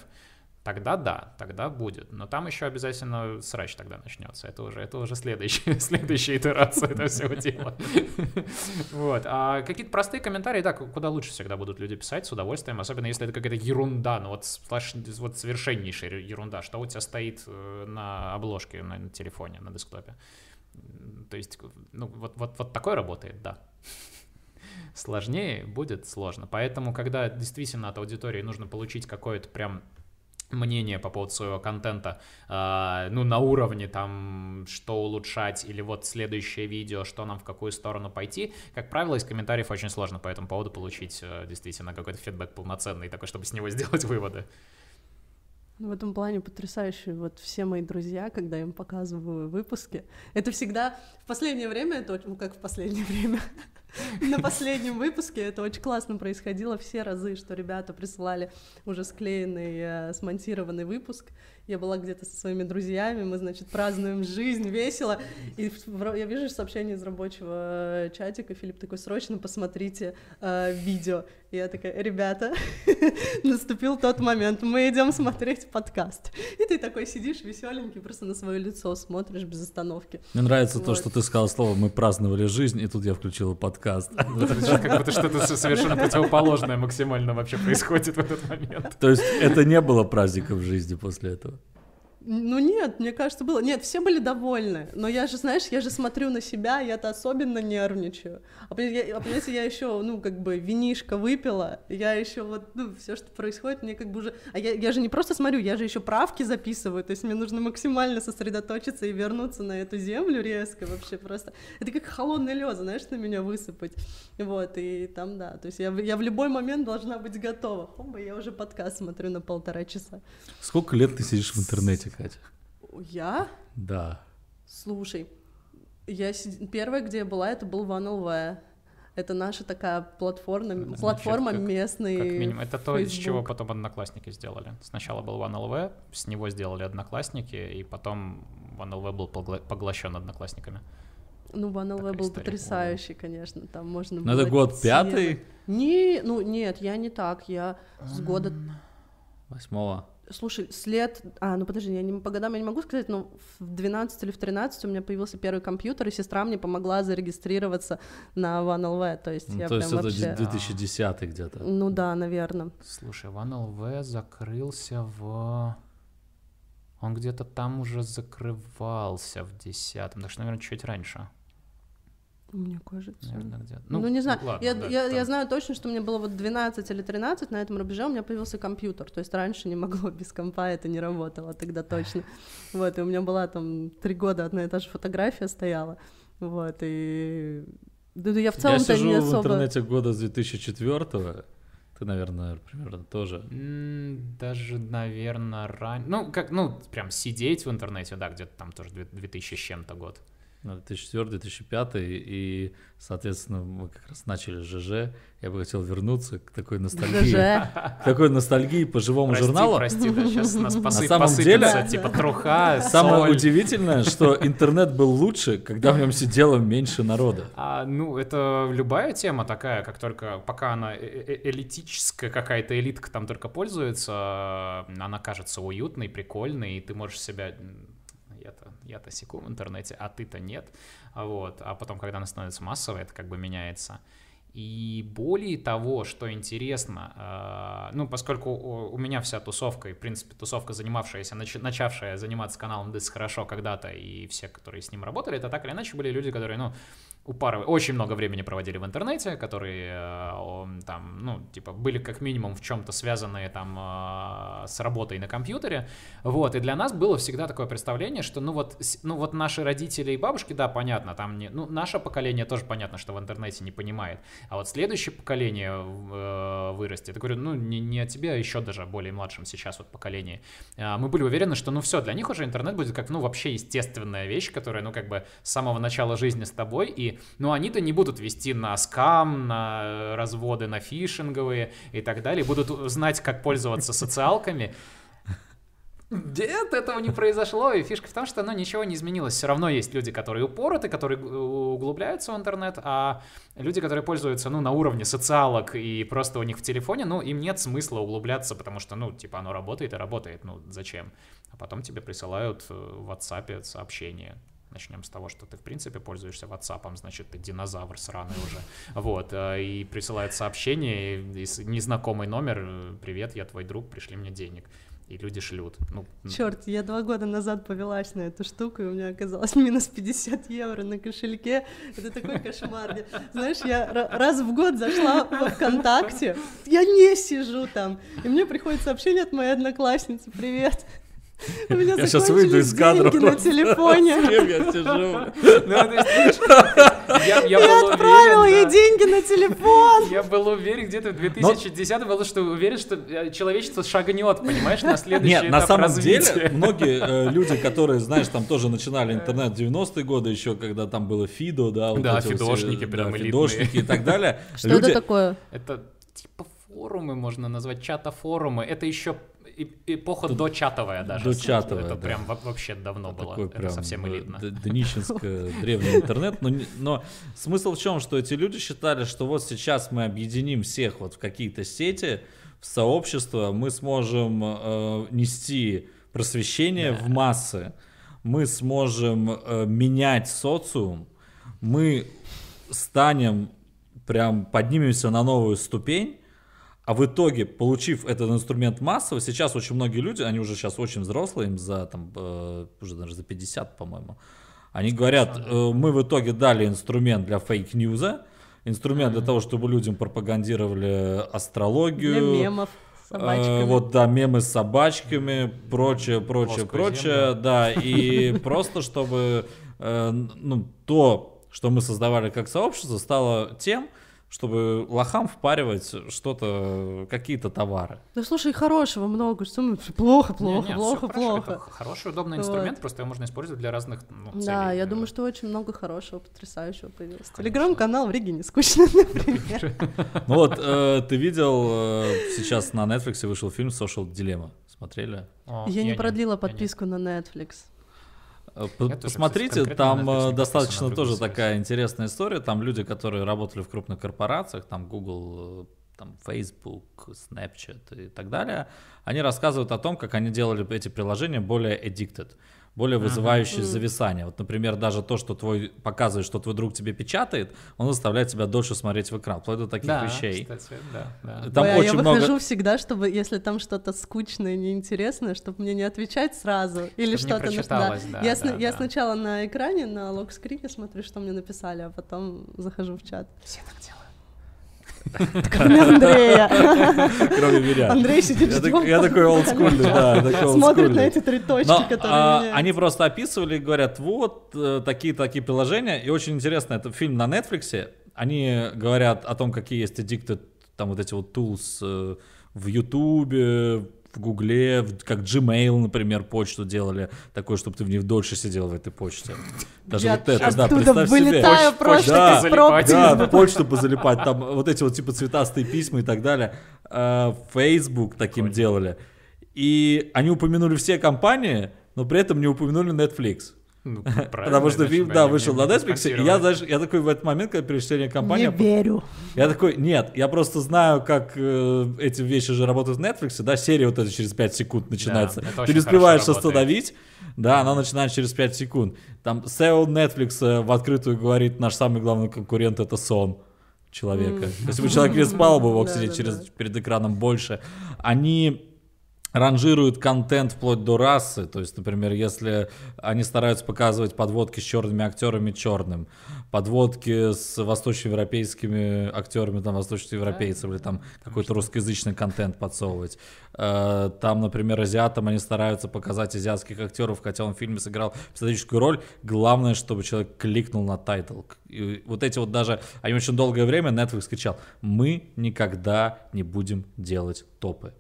тогда да, тогда будет. Но там еще обязательно срач тогда начнется. Это уже, это уже следующая, следующая итерация этого всего дела. Вот. А какие-то простые комментарии, да, куда лучше всегда будут люди писать с удовольствием, особенно если это какая-то ерунда, ну вот, вот совершеннейшая ерунда, что у тебя стоит э, на обложке на телефоне, на десктопе. То есть, ну, вот, вот, вот такое работает, да сложнее будет сложно. Поэтому, когда действительно от аудитории нужно получить какое-то прям мнение по поводу своего контента, э, ну, на уровне там, что улучшать, или вот следующее видео, что нам в какую сторону пойти, как правило, из комментариев очень сложно по этому поводу получить э, действительно какой-то фидбэк полноценный, такой, чтобы с него сделать выводы. В этом плане потрясающие вот все мои друзья, когда я им показываю выпуски. Это всегда в последнее время, это ну как в последнее время, на последнем выпуске это очень классно происходило все разы, что ребята присылали уже склеенный, э, смонтированный выпуск, я была где-то со своими друзьями, мы, значит, празднуем жизнь, весело. И я вижу сообщение из рабочего э, чатика, Филипп такой, срочно посмотрите э, видео. И я такая, ребята, наступил тот момент, мы идем смотреть подкаст. И ты такой сидишь веселенький, просто на свое лицо смотришь без остановки. Мне нравится вот. то, что ты сказал слово «мы праздновали жизнь», и тут я включила подкаст. Как будто что-то совершенно противоположное максимально вообще происходит в этот момент. То есть это не было праздника в жизни после этого? Ну нет, мне кажется, было. Нет, все были довольны. Но я же, знаешь, я же смотрю на себя, я-то особенно нервничаю. А, а понимаете, я еще, ну, как бы винишко выпила, я еще вот, ну, все, что происходит, мне как бы уже. А я, я же не просто смотрю, я же еще правки записываю. То есть мне нужно максимально сосредоточиться и вернуться на эту землю резко вообще просто. Это как холодный лед, знаешь, на меня высыпать. Вот, и там, да. То есть я, я в любой момент должна быть готова. Хоба, я уже подкаст смотрю на полтора часа. Сколько лет ты сидишь в интернете? Катя? Я? Да. Слушай, я сид... первая, где я была, это был OneLV. Это наша такая платформа, Значит, платформа как, местный. Как минимум, это то, из чего потом одноклассники сделали. Сначала был OneLV, с него сделали одноклассники, и потом OneLV был поглощен одноклассниками. Ну, OneLV был потрясающий, конечно, там можно Но было... это год пятый? Не, ну нет, я не так, я с года... Восьмого. Слушай, след... А, ну подожди, я не, по годам я не могу сказать, но в 12 или в 13 у меня появился первый компьютер, и сестра мне помогла зарегистрироваться на OneLV, то есть ну, я то прям есть вообще... это 2010 где-то. Ну да, наверное. Слушай, OneLV закрылся в... Он где-то там уже закрывался в 10 так что, наверное, чуть раньше. Мне кажется. Наверное, где-то. Ну, ну, не знаю. Ладно, я, да, я, я знаю точно, что мне было вот 12 или 13, на этом рубеже у меня появился компьютер. То есть раньше не могло без компа, это не работало тогда точно. Вот, и у меня была там три года одна и та же фотография стояла. Вот, и... Да, я в целом-то не особо... в интернете года с 2004 ты, наверное, примерно тоже. Даже, наверное, раньше. Ну, как, ну, прям сидеть в интернете, да, где-то там тоже 2000 с чем-то год. 2004-2005, и, соответственно, мы как раз начали ЖЖ. Я бы хотел вернуться к такой ностальгии. К такой ностальгии по живому прости, журналу. Прости, да, сейчас нас посып, На самом деле, типа труха, Самое соль. удивительное, что интернет был лучше, когда в нем сидело меньше народа. А, ну, это любая тема такая, как только, пока она э, э, элитическая, какая-то элитка там только пользуется, она кажется уютной, прикольной, и ты можешь себя я-то, я-то секу в интернете, а ты-то нет. Вот. А потом, когда она становится массовой, это как бы меняется. И более того, что интересно, э, ну, поскольку у, меня вся тусовка, и, в принципе, тусовка, занимавшаяся, нач, начавшая заниматься каналом Дыс хорошо когда-то, и все, которые с ним работали, это так или иначе были люди, которые, ну, упарывали, очень много времени проводили в интернете, которые э, там, ну, типа, были как минимум в чем-то связанные там э, с работой на компьютере, вот, и для нас было всегда такое представление, что, ну, вот, ну, вот наши родители и бабушки, да, понятно, там, не, ну, наше поколение тоже понятно, что в интернете не понимает, а вот следующее поколение э, вырастет, я говорю, ну, не, не о тебе, а еще даже более младшем сейчас вот поколении, э, мы были уверены, что, ну, все, для них уже интернет будет как, ну, вообще естественная вещь, которая, ну, как бы с самого начала жизни с тобой, и но они-то не будут вести на скам, на разводы, на фишинговые и так далее, будут знать, как пользоваться социалками, нет, этого не произошло, и фишка в том, что ну, ничего не изменилось. Все равно есть люди, которые упороты, которые углубляются в интернет, а люди, которые пользуются, ну, на уровне социалок и просто у них в телефоне, ну, им нет смысла углубляться, потому что, ну, типа, оно работает и работает, ну, зачем? А потом тебе присылают э, в WhatsApp сообщение. Начнем с того, что ты, в принципе, пользуешься WhatsApp, значит, ты динозавр сраный уже. Вот, э, и присылают сообщение, незнакомый номер, э, привет, я твой друг, пришли мне денег и люди шлют. Ну, Черт, я два года назад повелась на эту штуку, и у меня оказалось минус 50 евро на кошельке. Это такой кошмар. Знаешь, я раз в год зашла во ВКонтакте, я не сижу там, и мне приходит сообщение от моей одноклассницы, привет, у меня я сейчас выйду из кадра. на телефоне. С кем я сижу? Ну, я, я отправил ей деньги на телефон. Я был уверен где-то в 2010 был, что уверен, что э, человечество шагнет, понимаешь, на следующий Нет, на самом развития. деле, многие э, люди, которые, знаешь, там тоже начинали интернет в 90-е годы еще, когда там было Фидо, да, вот да, фидошники все, прям да, фидошники и так далее. Что люди... это такое? Это типа форумы, можно назвать, чата-форумы. Это еще эпоха дочатовая даже. Дочатовая, Это да. прям вообще давно было. Такой это прям совсем элитно. Днищенско древний интернет. Но, но смысл в чем, что эти люди считали, что вот сейчас мы объединим всех вот в какие-то сети, в сообщество, мы сможем э, нести просвещение да. в массы, мы сможем э, менять социум, мы станем прям поднимемся на новую ступень, а в итоге, получив этот инструмент массово, сейчас очень многие люди, они уже сейчас очень взрослые, им за, там, э, уже даже за 50, по-моему, они говорят, э, мы в итоге дали инструмент для фейк-ньюза, инструмент для того, чтобы людям пропагандировали астрологию. Для мемов. Э, вот, да, мемы с собачками, прочее, прочее, Плоскую прочее, землю. да, и просто чтобы э, ну, то, что мы создавали как сообщество, стало тем, чтобы лохам впаривать что-то, какие-то товары. Да слушай, хорошего много, что мы плохо, плохо, не, не, плохо, плохо. Это хороший, удобный вот. инструмент, просто его можно использовать для разных ну, целей. Да, я думаю, что очень много хорошего, потрясающего появилось. Телеграм-канал в Риге не скучно, например. Ну вот, э, ты видел, э, сейчас на Netflix вышел фильм «Social Dilemma». Смотрели? Я не продлила подписку на Netflix. Э, посмотрите, там э, достаточно тоже такая интересная история. Там люди, которые работали в крупных корпорациях, там Google, э, там Facebook, Snapchat и так далее, они рассказывают о том, как они делали эти приложения более addicted более вызывающие uh-huh. зависание. Вот, например, даже то, что твой показывает, что твой друг тебе печатает, он заставляет тебя дольше смотреть в экран, вплоть до таких да, вещей. Кстати, да, да. Там Ой, очень я много... выхожу всегда, чтобы, если там что-то скучное, неинтересное, чтобы мне не отвечать сразу, или что-то нужно. Да. Да, я, да, я да. сначала на экране, на локскрине смотрю, что мне написали, а потом захожу в чат. Все так делают. Кроме Андрея. Кроме меня. Андрей сидит я, так, я такой олдскульный, да. Такой Смотрит на эти три точки, Но, которые а, Они просто описывали и говорят, вот такие-такие э, приложения. И очень интересно, это фильм на Netflix. Они говорят о том, какие есть addicted, там вот эти вот tools э, в Ютубе, в Гугле, как Gmail, например, почту делали, такой, чтобы ты в ней дольше сидел в этой почте. Даже Я вот это, да, представь вылетаю себе. просто да, позалипать. Да, почту позалипать, там вот эти вот типа цветастые письма и так далее. А, Facebook таким делали. И они упомянули все компании, но при этом не упомянули Netflix. Ну, Потому что фильм, да, вышел на Netflix, и я, знаешь, я такой в этот момент, когда перечисление компании... Не верю. Я такой, нет, я просто знаю, как э, эти вещи же работают в Netflix, да, серия вот эта через 5 секунд начинается. Да, Ты не успеваешь остановить, да, она начинает через 5 секунд. Там SEO Netflix э, в открытую говорит, наш самый главный конкурент это сон человека. Mm. Если бы человек не спал, бы мог сидеть через, перед экраном больше. Они ранжируют контент вплоть до расы, то есть, например, если они стараются показывать подводки с черными актерами черным, подводки с восточноевропейскими актерами, там, восточноевропейцев, или там какой-то русскоязычный контент подсовывать. Э, там, например, азиатам они стараются показать азиатских актеров, хотя он в фильме сыграл эпизодическую роль. Главное, чтобы человек кликнул на title. И вот эти вот даже, они очень долгое время Netflix кричал, мы никогда не будем делать топы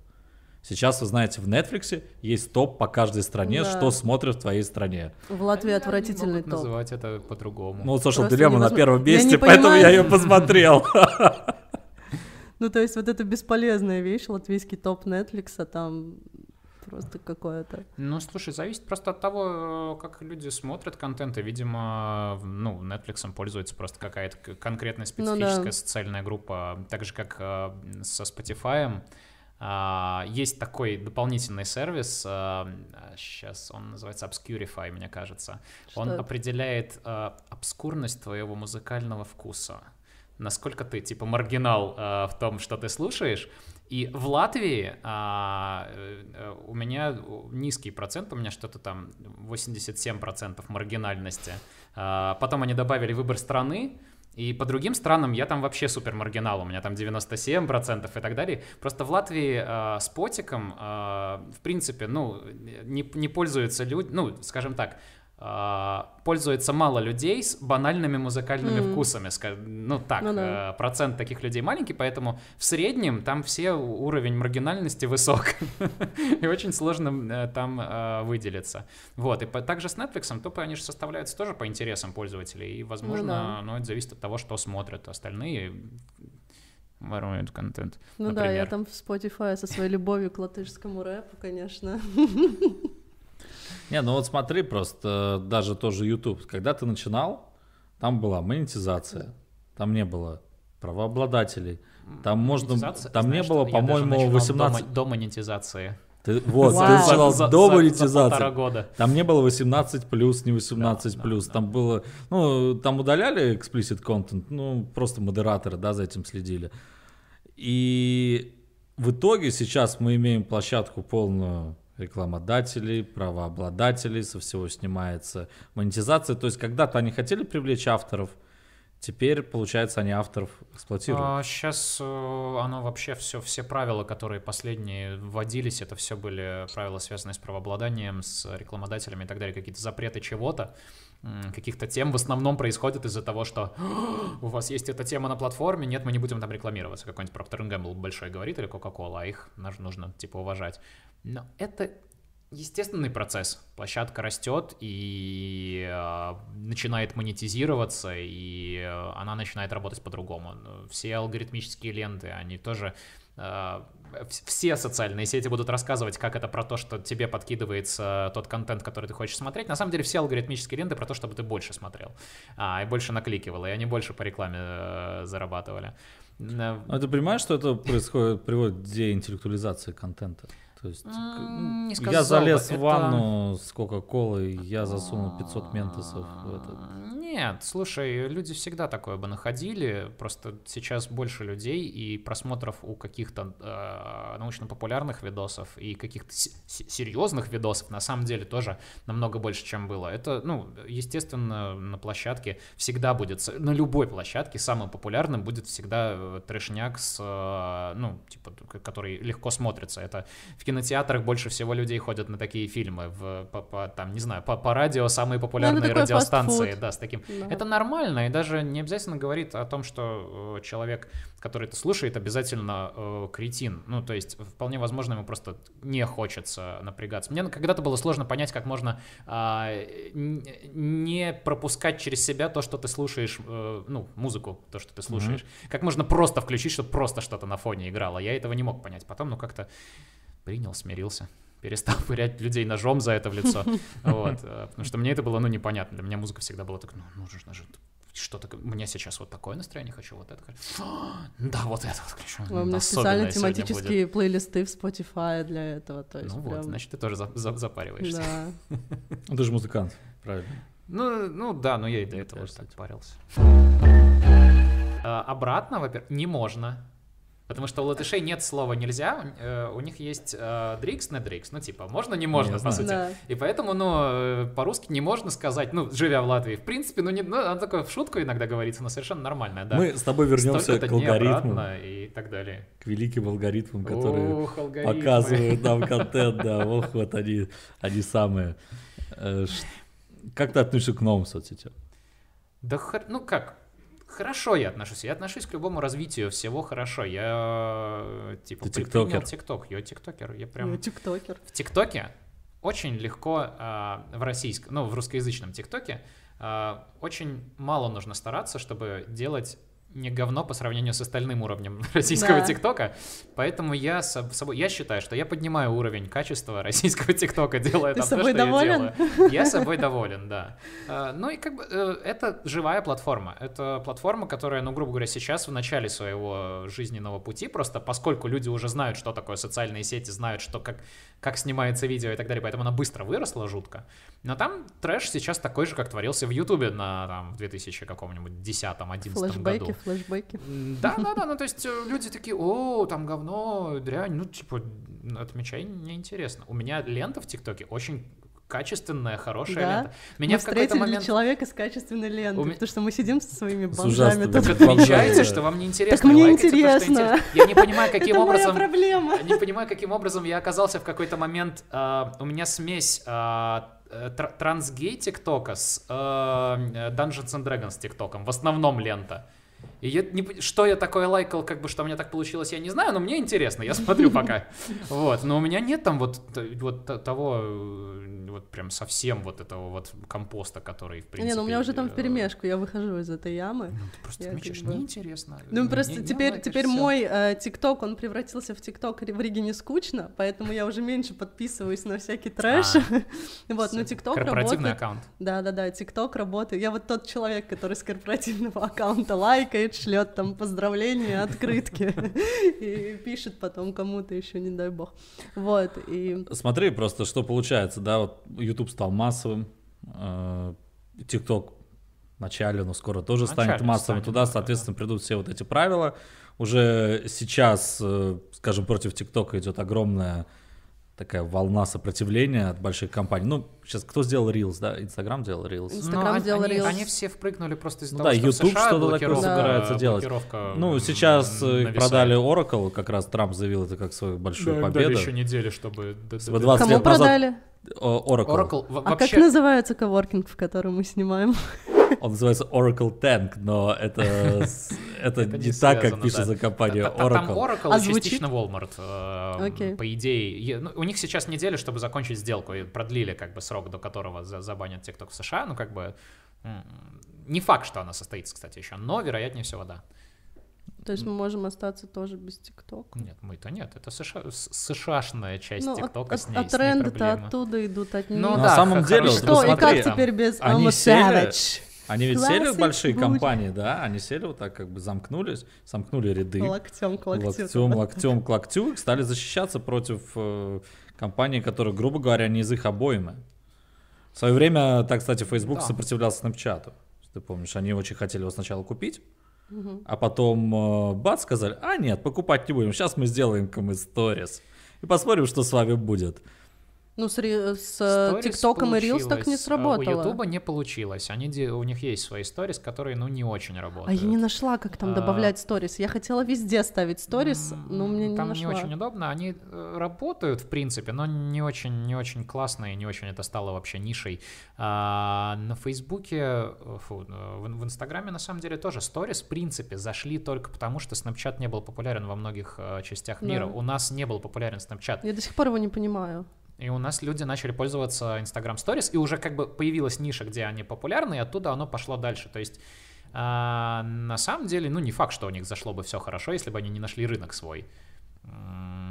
Сейчас, вы знаете, в Netflix есть топ по каждой стране, Да. что смотрят в твоей стране. В Латвии Они отвратительный могут топ. называть это по-другому. Ну, вот Social Просто Dilemma на невозможно. первом Я месте, не поэтому я понимаю. ее посмотрел. Ну, то есть вот это бесполезная вещь, латвийский топ Netflix, а там просто какое-то. Ну, слушай, зависит просто от того, э, как люди смотрят контент, и, видимо, ну, Netflix пользуется просто какая-то конкретная Ну да. специфическая социальная группа, так же, как э, со Spotify. А, Есть такой дополнительный сервис, сейчас он называется Obscurify, мне кажется. Что Он это? определяет э, обскурность твоего музыкального вкуса. Насколько ты, типа, маргинал э, в том, что ты слушаешь. И в Латвии а, э, у меня низкий процент, у меня что-то там 87% маргинальности. А, потом они добавили выбор страны, и по другим странам я там вообще супер маргинал, у меня там 97% и так далее. Просто в Латвии э, с э, в принципе, ну, не, не пользуются люди, ну, скажем так, пользуется мало людей с банальными музыкальными Мгм. вкусами. Ну так, Ну да. э, процент таких людей маленький, поэтому в среднем там все уровень маргинальности высок. И очень сложно э, там э, выделиться. Вот, и по- также с Netflix, топы, они же составляются тоже по интересам пользователей, и, возможно, да. ну, это зависит от того, что смотрят остальные, воруют контент. Ну да, я там в Spotify со своей любовью к латышскому рэпу, конечно. Не, ну вот смотри просто, даже тоже YouTube. Когда ты начинал, там была монетизация, там не было правообладателей, там можно, там не знаешь, было, я даже по-моему, начинал 18... До, мо- до монетизации. Ты- вот, Вау. ты начинал За- до за- монетизации. За года. Там не было 18 плюс, не 18 Да, плюс. да, Там было, ну, там удаляли explicit content, ну, просто модераторы, да, за этим следили. И в итоге сейчас мы имеем площадку полную рекламодателей, правообладателей, со всего снимается монетизация. То есть когда-то они хотели привлечь авторов, теперь, получается, они авторов эксплуатируют. сейчас оно вообще все, все правила, которые последние вводились, это все были правила, связанные с правообладанием, с рекламодателями и так далее, какие-то запреты чего-то, каких-то тем в основном происходит из-за того, что у вас есть эта тема на платформе, нет, мы не будем там рекламироваться. Какой-нибудь Procter Gamble большой говорит или Coca-Cola, а их нужно типа уважать. Но это естественный процесс. Площадка растет и э, начинает монетизироваться, и э, она начинает работать по-другому. Все алгоритмические ленты, они тоже... все социальные сети будут рассказывать, как это про то, что тебе подкидывается тот контент, который ты хочешь смотреть. На самом деле все алгоритмические ленты про то, чтобы ты больше смотрел, а, и больше накликивал, и они больше по рекламе э, зарабатывали. Э, А ты понимаешь, что это происходит, приводит к деинтеллектуализации контента? То есть М, к- не я залез бы, в это- ванну с Кока-Колой, я засунул 500 ментосов в этот. Нет, слушай, люди всегда такое бы находили, просто сейчас больше людей и просмотров у каких-то э, научно-популярных видосов и каких-то се- серьезных видосов на самом деле тоже намного больше, чем было. Это, ну, естественно, на площадке всегда будет, с- на любой площадке самым популярным будет всегда э, трешняк с, э, ну, типа, который легко смотрится. Это в кинотеатрах больше всего людей ходят на такие фильмы, в, по, по- там, не знаю, по, по радио самые популярные такой радиостанции, да, с таким. Да. Это нормально, и даже не обязательно говорит о том, что э, человек, который это слушает, обязательно э, кретин. Ну, то есть, вполне возможно, ему просто не хочется напрягаться. Мне когда-то было сложно понять, как можно н- не пропускать через себя то, что ты слушаешь, э, ну, музыку, то, что ты слушаешь. Как можно просто включить, чтобы просто что-то на фоне играло. Я этого не мог понять. Потом, ну, как-то принял, смирился. Перестал пырять людей ножом за это в лицо. Вот. э, Потому что мне это было, ну, непонятно. Для меня музыка всегда была так, ну, нужно же что-то... У меня сейчас вот такое настроение, хочу вот это. хочу. Да, вот это вот хочу. У меня специально тематические плейлисты в Spotify для этого, то есть Ну вот, прям- значит, ты тоже за- за- запариваешься. Да. Ну, ты же музыкант, правильно. Ну, ну да, но я и до Мне этого так парился. А, Обратно, во-первых, не можно. Потому что у латышей нет слова нельзя, э, у них есть э, дрикс, не дрикс, ну типа можно, не можно, Я по сути. Да. И поэтому, ну, э, по-русски не можно сказать, ну, живя в Латвии, в принципе, ну, не, ну, оно такое в шутку иногда говорится, но совершенно нормальное, да. Мы с тобой вернемся к обратно и так далее. к великим алгоритмам, которые Ух, алгоритмы. показывают нам контент, да, ох, вот они, они самые. Э, Как ты относишься к новым соцсетям? Да, ну как, хорошо я отношусь. Я отношусь к любому развитию всего хорошо. Я э, типа Ты тиктокер. ТикТок. Я тиктокер. Я прям Ну, тиктокер. в ТикТоке очень легко а, в российском, ну, в русскоязычном ТикТоке а, очень мало нужно стараться, чтобы делать не говно по сравнению с остальным уровнем российского Да. ТикТока. Поэтому я с собой, я считаю, что я поднимаю уровень качества российского ТикТока, делая Ты там то, собой что доволен? я делаю. Я собой доволен, да. А, Ну и как бы э, это живая платформа. Это платформа, которая, ну, грубо говоря, сейчас в начале своего жизненного пути, просто поскольку люди уже знают, что такое социальные сети, знают, что как, как снимается видео и так далее, поэтому она быстро выросла жутко. Но там трэш сейчас такой же, как творился в Ютубе на там, в 2000 каком-нибудь 10-11 Флэшбэки, году. Флэшбэки. Да, да, да, ну то есть э, люди такие, о, там говно, дрянь, ну типа, отмечай, неинтересно. У меня лента в ТикТоке очень качественная, хорошая Да? лента. Меня Мы в какой-то встретили момент... человека с качественной лентой, У ме- потому что мы сидим со своими С бомжами тут. Так Бомжами. отмечайте, что вам неинтересно. Так мне то, интересно. интересно. Я не понимаю, каким Это моя образом... проблема. Не понимаю, каким образом я оказался в какой-то момент. а, у меня смесь э, тр- трансгей ТикТока с э, Dungeons and Dragons ТикТоком. В основном лента. И я не что я такое лайкал, как бы, что у меня так получилось, я не знаю, но мне интересно, я смотрю пока. Вот, но у меня нет там вот, вот того, э, вот прям совсем вот этого вот компоста, который, в принципе... Не, ну у меня уже там э, вперемешку, я выхожу из этой ямы. Ну, ты просто как бы- неинтересно. Ну, просто теперь, теперь мой э, ТикТок, он превратился в ТикТок в Риге не скучно, поэтому я уже меньше подписываюсь на всякий трэш. Вот, ну ТикТок Корпоративный работает. аккаунт. Да-да-да, ТикТок работает. Я вот тот человек, который с корпоративного аккаунта лайкает, шлет там поздравления, открытки и пишет потом кому-то еще, не дай бог. Вот, и Смотри просто, что получается, да, вот YouTube стал массовым, э, TikTok в начале, но скоро тоже В начале станет массовым, станет, туда, да, соответственно, придут все вот эти правила. Уже сейчас, э, скажем, против ТикТока идет огромная такая волна сопротивления от больших компаний. Ну, сейчас кто сделал Reels, да? Инстаграм делал Reels. Инстаграм сделал они, Reels. они все впрыгнули просто из-за Ну того, да, что YouTube что-то такое собирается делать. блокировка, Ну, сейчас э, нависает. продали Oracle, как раз Трамп заявил это как свою большую Да, победу. дали еще недели, чтобы... 20 кому лет назад- продали? Oracle. Oracle в- А вообще... как называется коворкинг, в котором мы снимаем? Он называется Oracle Tank, но это, это Это не не так, как связано, пишется да. компания та- Там Oracle. Oracle А и звучит? частично Walmart. э, Окей. По идее, ну, у них сейчас неделя, чтобы закончить сделку, и продлили как бы срок, до которого за- забанят TikTok в США. Ну, как бы... Не факт, что она состоится, кстати, еще, но вероятнее всего, да. То есть мы можем остаться тоже без ТикТока. Нет, мы-то нет, это США, США-шная часть Ну, ТикТока, от, с ней, а тренды-то оттуда идут от них. Ну На да, самом х- деле, Что, и посмотри, как там. теперь без Они Savage? Они ведь сели, Classic большие Booty. компании, да, они сели вот так как бы замкнулись, сомкнули ряды. Локтем к локтю. локтем, локтем к локтю, и стали защищаться против э, компаний, которые, грубо говоря, не из их обоймы. В свое время, так, кстати, Facebook Да. сопротивлялся Snapchat. Ты помнишь, они очень хотели его сначала купить, А потом э, бац, сказали, а нет, покупать не будем, сейчас мы сделаем кому сторис. И посмотрим, что с вами будет. Ну, с, ри- с э, ТикТоком и Reels так не а У сработало. Ютуба не получилось. Они, у них есть свои сторис, которые, ну, не очень А работают. я не нашла, как там А, добавлять сторис. Я хотела везде ставить сторис, но мне не Там нашла. не очень удобно. Они э, работают, в принципе, но не очень, не очень классно и не очень это стало вообще нишей. А, на Фейсбуке, э, фу, э, в, в Инстаграме, на самом деле, тоже сторис, в принципе, зашли только потому, что Snapchat не был популярен во многих э, частях мира. Да. У нас не был популярен Snapchat. Я до сих пор его не понимаю. И у нас люди начали пользоваться Instagram Stories, и уже как бы появилась ниша, где они популярны, и оттуда оно пошло дальше. То есть а, на самом деле, ну не факт, что у них зашло бы все хорошо, если бы они не нашли рынок свой.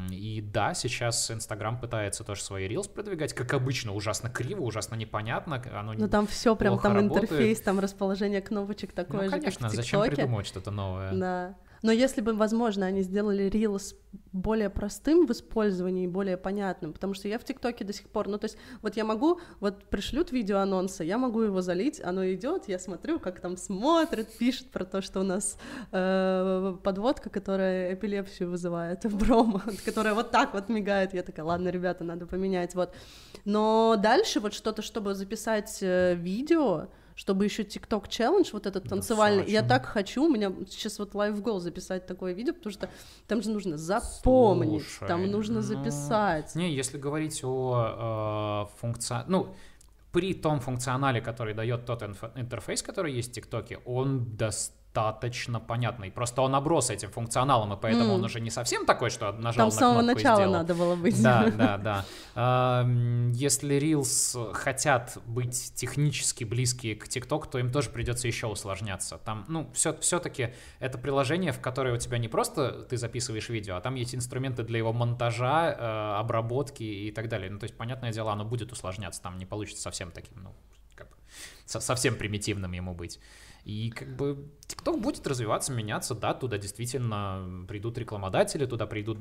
И да, сейчас Инстаграм пытается тоже свои Reels продвигать, как обычно, ужасно криво, ужасно непонятно. Оно Но там все прям, там работает. интерфейс, там расположение кнопочек такое ну, же, конечно, как в зачем придумывать что-то новое? Да. Но если бы, возможно, они сделали Reels более простым в использовании более понятным, потому что я в ТикТоке до сих пор, ну то есть вот я могу, вот пришлют видео анонса, я могу его залить, оно идет, я смотрю, как там смотрят, пишут про то, что у нас э, подводка, которая эпилепсию вызывает, брома, которая вот так вот мигает, я такая, ладно, ребята, надо поменять, вот. Но дальше вот что-то, чтобы записать э, видео, чтобы еще TikTok челлендж вот этот танцевальный, я так хочу, у меня сейчас вот live goal записать такое видео, потому что там же нужно запомнить, там Слушай, нужно ну, записать. Не, если говорить о функции... Ну, при том функционале, который дает тот интерфейс, который есть в ТикТоке, он достаточно понятный. Просто он оброс этим функционалом, и поэтому М. он уже не совсем такой, что нажал Там с на самого кнопку и начала сделал. надо было быть. Да, да, да. Если Reels хотят быть технически близкие к TikTok, то им тоже придется еще усложняться. Там, ну, все, все-таки это приложение, в которое у тебя не просто ты записываешь видео, а там есть инструменты для его монтажа, э, обработки и так далее. Ну, то есть, понятное дело, оно будет усложняться, там не получится совсем таким, ну, как бы, совсем примитивным ему быть. И как бы TikTok будет развиваться, меняться, да, туда действительно придут рекламодатели, туда придут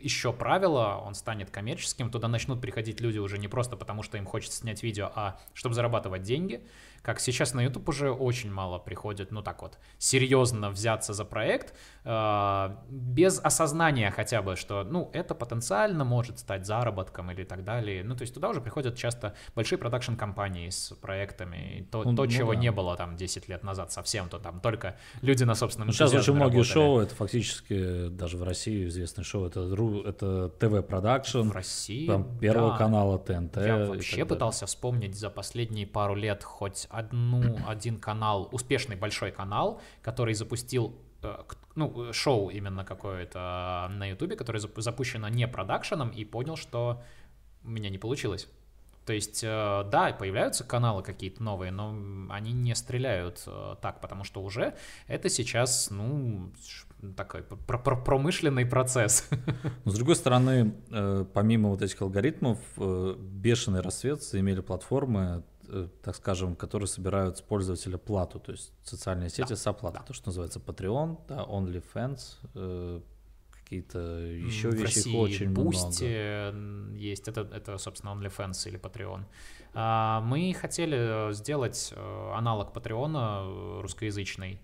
еще правила, он станет коммерческим, туда начнут приходить люди уже не просто потому, что им хочется снять видео, а чтобы зарабатывать деньги. Как сейчас на YouTube уже очень мало приходит, ну так вот, серьезно взяться за проект, э, без осознания хотя бы, что, ну, это потенциально может стать заработком или так далее. Ну, то есть туда уже приходят часто большие продакшн-компании с проектами, и то, Ну, то ну чего да. не было там 10 лет назад совсем, то там только люди на собственном Ну, сейчас очень многие работали. шоу, это фактически даже в России известные шоу, это, это ТВ-продакшн, в России, там Первого да. канала ТНТ. Я вообще пытался вспомнить за последние пару лет хоть одну, один канал, успешный большой канал, который запустил э, ну, э, шоу именно какое-то э, на Ютубе, которое зап- запущено не продакшеном, и понял, что у меня не получилось. То есть, да, появляются каналы какие-то новые, но они не стреляют так, потому что уже это сейчас, ну, такой пр- пр- промышленный процесс. Но с другой стороны, помимо вот этих алгоритмов, бешеный рассвет имели платформы, так скажем, которые собирают с пользователя плату, то есть социальные сети с оплатой, то, что называется Patreon, да, OnlyFans, э, какие-то еще в вещи, России очень много. Boosty м, есть, это, это, собственно, OnlyFans или Patreon. А, Мы хотели сделать э, аналог Патреона э, русскоязычный,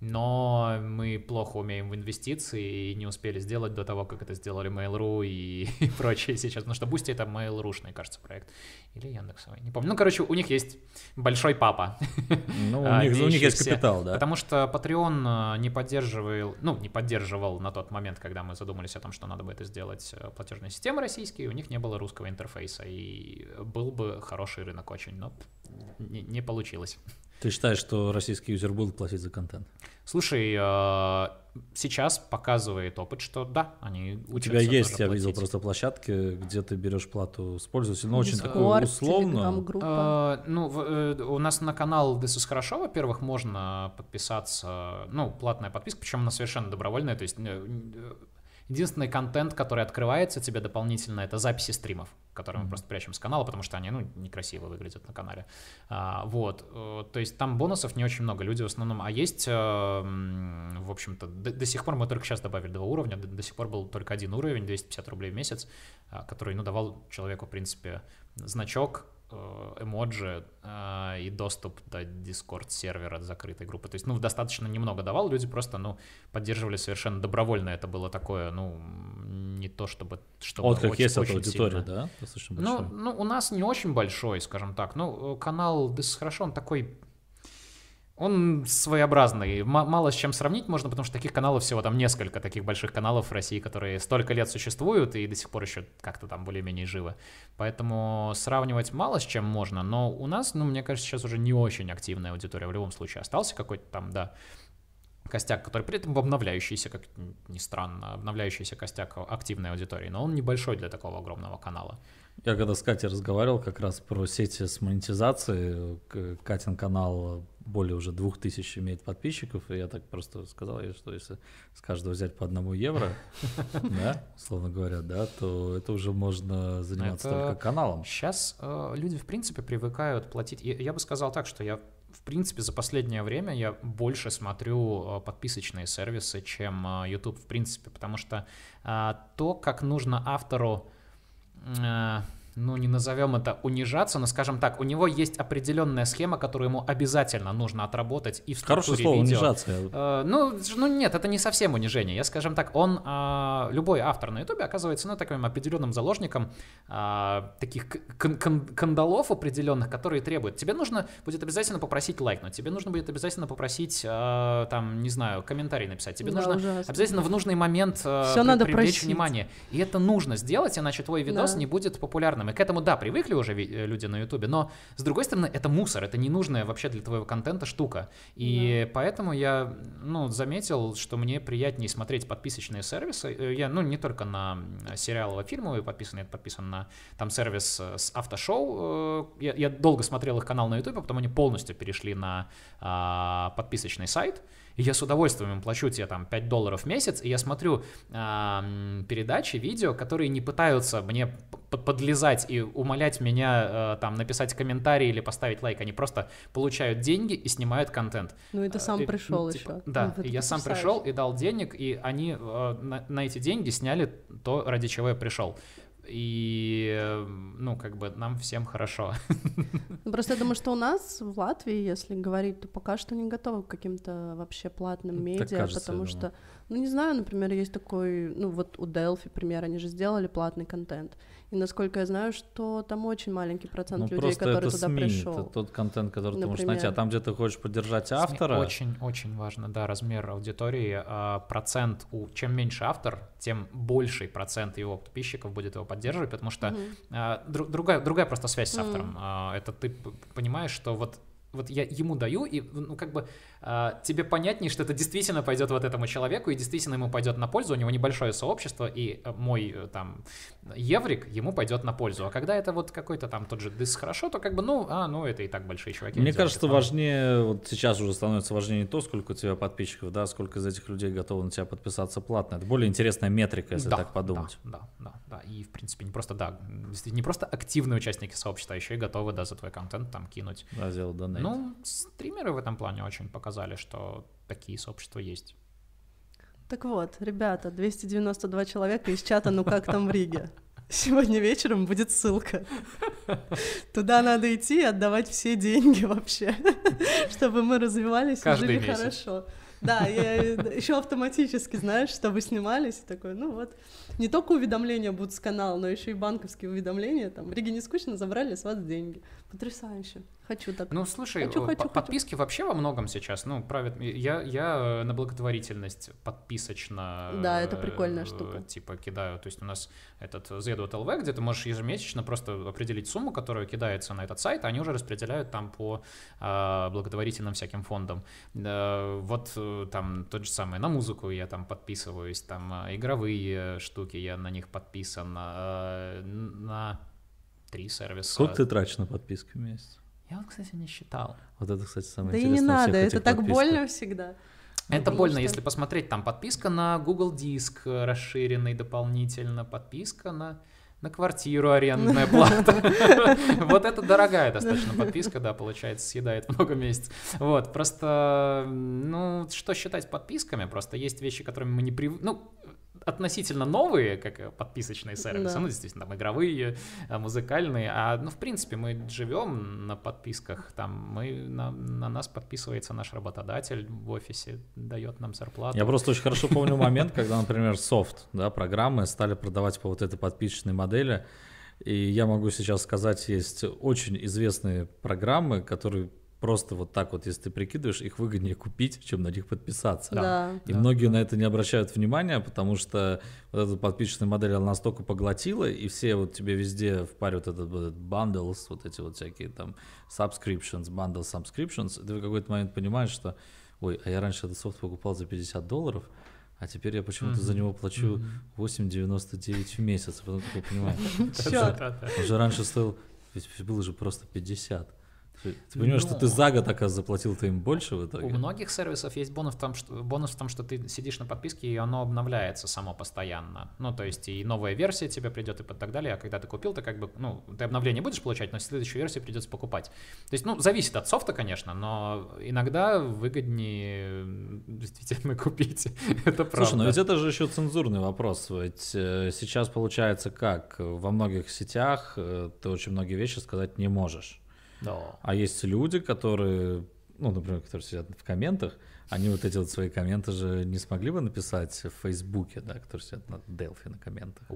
но мы плохо умеем в инвестиции и не успели сделать до того, как это сделали Mail.ru и, и прочее сейчас. Потому что Boosty это Mail.ru-шный, кажется, проект. Или Яндексовый, не помню. Ну, короче, у них есть большой папа. Ну, у них, у них есть капитал, да. Потому что Patreon э, не поддерживал, ну, не поддерживал на тот момент, когда мы задумались о том, что надо бы это сделать э, платежные системы российские, у них не было русского интерфейса, и был бы хороший рынок очень, но не, не получилось. Ты считаешь, что российский юзер будет платить за контент? Слушай, э, сейчас показывает опыт, что да, они У тебя есть, я видел платить. просто площадки, где ты берешь плату с пользователя, но очень Discord, такое условно. Э, Ну, в- э, у нас на канал This is хорошо, во-первых, можно подписаться, ну, платная подписка, причем она совершенно добровольная, то есть единственный контент, который открывается тебе дополнительно, это записи стримов, которые мы просто прячем с канала, потому что они, ну, некрасиво выглядят на канале. А, вот, э, то есть там бонусов не очень много, люди в основном, а есть, э, в общем-то, до, до сих пор мы только сейчас добавили два уровня, до, до сих пор был только один уровень, 250 рублей в месяц, а, который, ну, давал человеку, в принципе, значок, э, эмоджи э, и доступ до Discord сервера закрытой группы. То есть, ну, достаточно немного давал, люди просто, ну, поддерживали совершенно добровольно. Это было такое, ну, не то чтобы... чтобы Вот как есть эта аудитория, сильно. да? Достаточно Ну, большой. ну, у нас не очень большой, скажем так. Ну, э, канал This is хорошо, он такой... Он своеобразный. Мало с чем сравнить можно, потому что таких каналов всего там несколько таких больших каналов в России, которые столько лет существуют и до сих пор еще как-то там более-менее живы. Поэтому сравнивать мало с чем можно, но у нас, ну, мне кажется, сейчас уже не очень активная аудитория в любом случае. Остался какой-то там, да, костяк, который при этом обновляющийся, как ни странно, обновляющийся костяк активной аудитории, но он небольшой для такого огромного канала. Я когда с Катей разговаривал как раз про сети с монетизацией, Катин канал более уже двух тысяч имеет подписчиков, и я так просто сказал, ей, что если с каждого взять по одному евро, да, условно говоря, да, то это уже можно заниматься только каналом. Сейчас э, люди, в принципе, привыкают платить. Я, бы сказал так, что я, принципе, за последнее время я больше смотрю э, подписочные сервисы, чем э, YouTube, в принципе, потому что э, то, как нужно автору ну, не назовем это унижаться, но, скажем так, у него есть определенная схема, которую ему обязательно нужно отработать и в Хорошее структуре слово видео. унижаться. я- Э, Ну, ну нет, это не совсем унижение. Я, скажем так, он, а, любой автор на Ютубе оказывается, ну, таким определенным заложником а, таких кан- кан- кандалов определенных, которые требуют. Тебе нужно будет обязательно попросить лайкнуть, тебе нужно будет обязательно попросить, а, там, не знаю, комментарий написать, тебе Да, нужно ужасно. обязательно в нужный момент а, Всё при- надо привлечь просить. внимание. И это нужно сделать, иначе твой видос Да. не будет популярным. И к этому, да, привыкли уже э, люди на Ютубе, но, с другой стороны, это мусор, это ненужная вообще для твоего контента штука. И да. поэтому я, ну, заметил, что мне приятнее смотреть подписочные сервисы. Э, я, ну, не только на сериалы, фильмовые подписан, я подписан на там сервис с автошоу. Я, я долго смотрел их канал на Ютубе, потом они полностью перешли на а, подписочный сайт. И я с удовольствием плачу тебе там 5 долларов в месяц, и я смотрю э, передачи, видео, которые не пытаются мне подлезать и умолять меня э, там написать комментарий или поставить лайк. Они просто получают деньги и снимают контент. Ну и ты сам э, пришел типа, еще. Да, ну, я сам пришел и дал денег, и они э, на, на эти деньги сняли то, ради чего я пришел и, ну, как бы нам всем хорошо. Ну, просто я думаю, что у нас в Латвии, если говорить, то пока что не готовы к каким-то вообще платным медиа, кажется, потому что, ну, не знаю, например, есть такой, ну, вот у Delphi, пример, они же сделали платный контент, и насколько я знаю, что там очень маленький процент ну, людей, который туда СМИ, пришел. Это тот контент, который Например. ты можешь найти. А там, где ты хочешь поддержать автора. Очень-очень важно, да, размер аудитории. А, процент у чем меньше автор, тем больший процент его подписчиков будет его поддерживать, потому что угу. а, друг, другая, другая просто связь с автором. А, это ты понимаешь, что вот вот я ему даю, и ну как бы тебе понятнее, что это действительно пойдет вот этому человеку, и действительно ему пойдет на пользу, у него небольшое сообщество, и э, мой э, там еврик ему пойдет на пользу. А когда это вот какой-то там тот же дис хорошо, то как бы, ну, а, ну это и так большие чуваки. Мне кажется, это важнее, вот сейчас уже становится важнее не то, сколько у тебя подписчиков, да, сколько из этих людей готовы на тебя подписаться платно. Это более интересная метрика, если да, так подумать. Да, да, да, да. И, в принципе, не просто, да, не просто активные участники сообщества, а еще и готовы, да, за твой контент там кинуть. Да, сделать донейт. Ну, стримеры в этом плане очень показали, что такие сообщества есть. Так вот, ребята, 292 человека из чата «Ну как там в Риге?» Сегодня вечером будет ссылка. Туда надо идти и отдавать все деньги вообще, чтобы мы развивались Каждый и жили месяц. хорошо. Да, я еще автоматически, знаешь, чтобы снимались, такой, ну вот, не только уведомления будут с канала, но еще и банковские уведомления, там, в Риге не скучно, забрали с вас деньги. Потрясающе. Хочу так. Ну, слушай, хочу, хочу, по- подписки хочу. вообще во многом сейчас, ну, правит, я, я на благотворительность подписочно... Да, это прикольная штука. Типа кидаю, то есть у нас этот Z.LV, где ты можешь ежемесячно просто определить сумму, которая кидается на этот сайт, а они уже распределяют там по а, благотворительным всяким фондам. А, вот э, там тот же самый, на музыку я там подписываюсь, там игровые штуки, я на них подписан, а, на три сервиса. Сколько ты тратишь на подписки в месяц? Я вот, кстати, не считал. Вот это, кстати, самое да интересное. Да и не надо, это так больно всегда. Это больно, что... если посмотреть, там подписка на Google Диск расширенный дополнительно, подписка на, на квартиру арендная плата. Вот это дорогая достаточно подписка, да, получается, съедает много месяцев. Вот, просто, ну, что считать подписками? Просто есть вещи, которыми мы не привыкли. Ну, относительно новые, как подписочные сервисы, да. ну, действительно, там игровые, э, музыкальные, а, ну, в принципе, мы живем на подписках, там, мы, на, на нас подписывается наш работодатель в офисе, дает нам зарплату. Я просто очень хорошо помню момент, когда, например, софт, да, программы стали продавать по вот этой подписочной модели, и я могу сейчас сказать, есть очень известные программы, которые просто вот так вот, если ты прикидываешь, их выгоднее купить, чем на них подписаться. Да. И да. многие на это не обращают внимания, потому что вот эта подписочная модель, она настолько поглотила, и все вот тебе везде впаривают этот, вот этот bundles, вот эти вот всякие там subscriptions, bundle subscriptions, и ты в какой-то момент понимаешь, что, ой, а я раньше этот софт покупал за 50 долларов, а теперь я почему-то mm-hmm. за него плачу mm-hmm. 8,99 в месяц. Потом такой понимаю, уже раньше стоил, ведь было же просто 50. Ты понимаешь, ну, что ты за год, оказывается, заплатил ты им больше в итоге? У многих сервисов есть бонус в, том, что, бонус в том, что ты сидишь на подписке, и оно обновляется само постоянно. Ну, то есть и новая версия тебе придет и так далее, а когда ты купил, ты как бы, ну, ты обновление будешь получать, но следующую версию придется покупать. То есть, ну, зависит от софта, конечно, но иногда выгоднее действительно купить. это правда. Слушай, но ведь это же еще цензурный вопрос. Ведь э, сейчас получается как? Во многих сетях э, ты очень многие вещи сказать не можешь. Да. А есть люди, которые, ну, например, которые сидят в комментах, Они вот эти вот свои комменты же не смогли бы написать в Фейсбуке, да, который сидят на Делфи на комментах.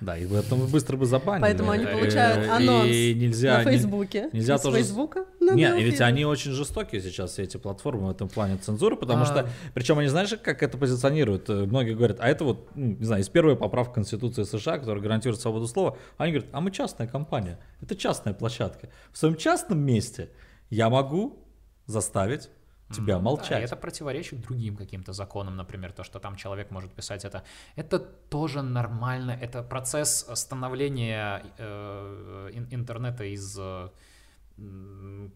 Да, и поэтому быстро бы забанили. Поэтому они И- получают анонс и нельзя, на Фейсбуке. нельзя из тоже Фейсбука на Нет, Delphi. ведь они очень жестокие сейчас, все эти платформы в этом плане цензуры, потому А. что, причем они, знаешь, как это позиционируют? Э, Многие говорят, а это вот, ну, не знаю, из первой поправки Конституции США, которая гарантирует свободу слова, они говорят, а мы частная компания, это частная площадка. В своем частном месте я могу заставить тебя Да, молчать. это противоречит другим каким-то законам, например, то, что там человек может писать это. Это тоже нормально, это процесс становления э, ин- интернета из э,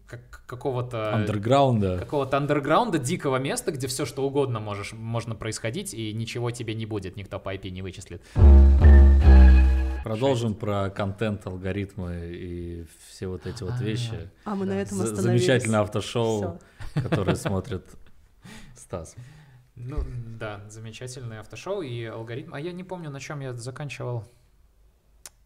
как- какого-то... Андерграунда. какого-то андерграунда, дикого места, где все что угодно можешь, можно происходить, и ничего тебе не будет, никто по IP не вычислит. Продолжим про контент, алгоритмы и все вот эти вот А. вещи. А мы на этом остановились. Замечательное автошоу, которое смотрит Стас. Ну, да, замечательный автошоу и алгоритм. А я не помню, на чем я заканчивал.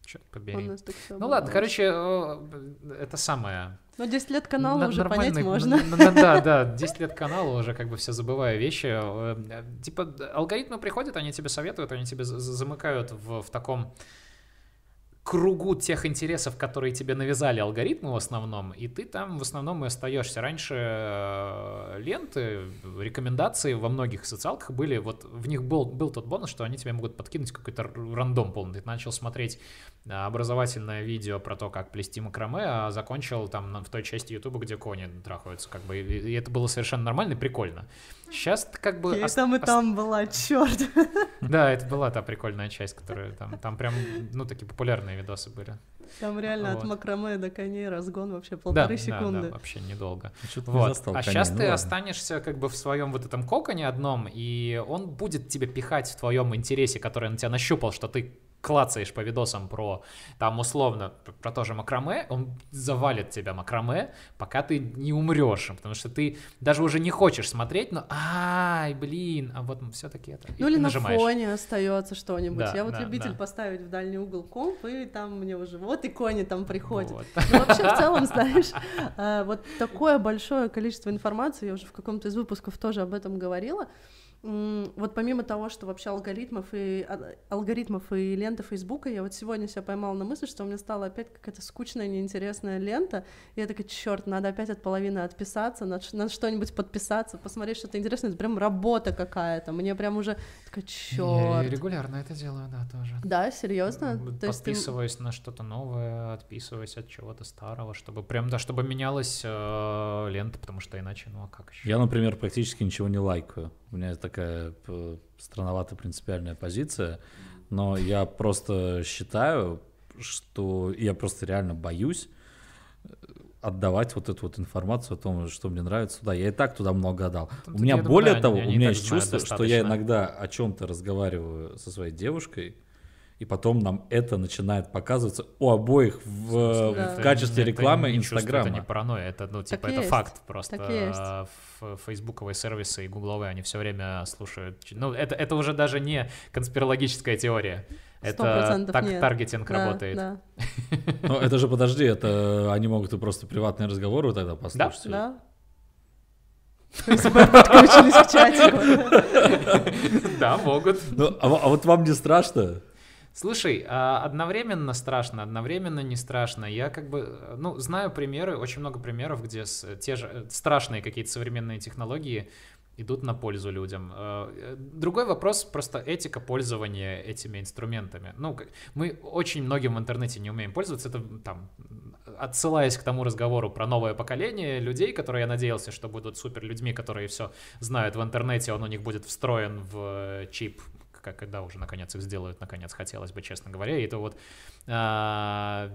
Черт побери. Ну ладно, короче, это самое. Ну, 10 лет канала На- уже понять можно. н- н- Да, да, 10 лет канала, уже как бы все забываю вещи. Э, Типа алгоритмы приходят, они тебе советуют, они тебе за- за- замыкают в, в таком кругу тех интересов, которые тебе навязали алгоритмы в основном, и ты там в основном и остаешься. Раньше э, ленты, рекомендации во многих социалках были, вот в них был, был тот бонус, что они тебе могут подкинуть какой-то рандом полный. Ты начал смотреть э, образовательное видео про то, как плести макраме, а закончил там в той части Ютуба, где кони трахаются, как бы, и, это было совершенно нормально и прикольно. Сейчас как бы... И ос- там, и там была, черт. Да, это была та прикольная часть, которая там, там прям, ну, такие популярные видосы были. Там реально от Вот. макраме до коней разгон вообще Да, полторы да, секунды. да, вообще недолго. Что-то не Вот. застал А коней, сейчас ну ты ладно. останешься как бы в своем вот этом коконе одном, и он будет тебе пихать в твоем интересе, который на тебя нащупал, что ты клацаешь по видосам про, там, условно, про то же макраме, он завалит тебя макраме, пока ты не умрешь, потому что ты даже уже не хочешь смотреть, но, ай, блин, а вот все-таки это. Ну или на фоне остается что-нибудь. Да, Я вот да, любитель да. поставить в дальний угол комп, и там мне уже вот и кони там приходят. Вот. Ну, вообще, в целом, знаешь, э, вот такое большое количество информации, я уже в каком-то из выпусков тоже об этом говорила, вот помимо того, что вообще алгоритмов и а, алгоритмов и ленты Фейсбука, я вот сегодня себя поймала на мысли, что у меня стала опять какая-то скучная, неинтересная лента, и я такая, черт, надо опять от половины отписаться, на, ш- на что-нибудь подписаться, посмотреть что-то интересное, это прям работа какая-то, мне прям уже такая, Я черт. регулярно это делаю, да, тоже. Да, серьезно? То есть Подписываюсь на что-то новое, отписываюсь от чего-то старого, чтобы прям, да, чтобы менялась э, лента, потому что иначе, ну а как еще? Я, например, практически ничего не лайкаю. У меня такая п- странноватая принципиальная позиция, но я просто считаю, что я просто реально боюсь э, отдавать вот эту вот информацию о том, что мне нравится туда. Я и так туда много отдал. Ну, у тут, меня думаю, более да, того, у меня есть чувство, что я достаточно. иногда о чем-то разговариваю со своей девушкой, и потом нам это начинает показываться у обоих в, Да. в качестве Это рекламы Инстаграма. Это не паранойя, это, ну, типа, Так это есть. факт просто. Так есть. А, Фейсбуковые сервисы и гугловые, они все время слушают. Ну, это, это уже даже не конспирологическая теория. Сто Это так нет. таргетинг Да, работает. Да, Ну, это же, подожди, это они могут и просто приватные разговоры тогда послушать. да. ФСБ подключились к чатику. Да, могут. Ну, а, а вот вам не страшно? Слушай, а одновременно страшно, одновременно не страшно. Я как бы, э, ну, знаю примеры, очень много примеров, где с- те же э, страшные какие-то современные технологии идут на пользу людям. Э, э, Другой вопрос просто этика пользования этими инструментами. Ну, мы очень многим в интернете не умеем пользоваться. Это там, отсылаясь к тому разговору про новое поколение людей, которые я надеялся, что будут супер людьми, которые все знают в интернете, он у них будет встроен в э, чип, когда уже наконец их сделают, наконец хотелось бы, честно говоря. И это вот а,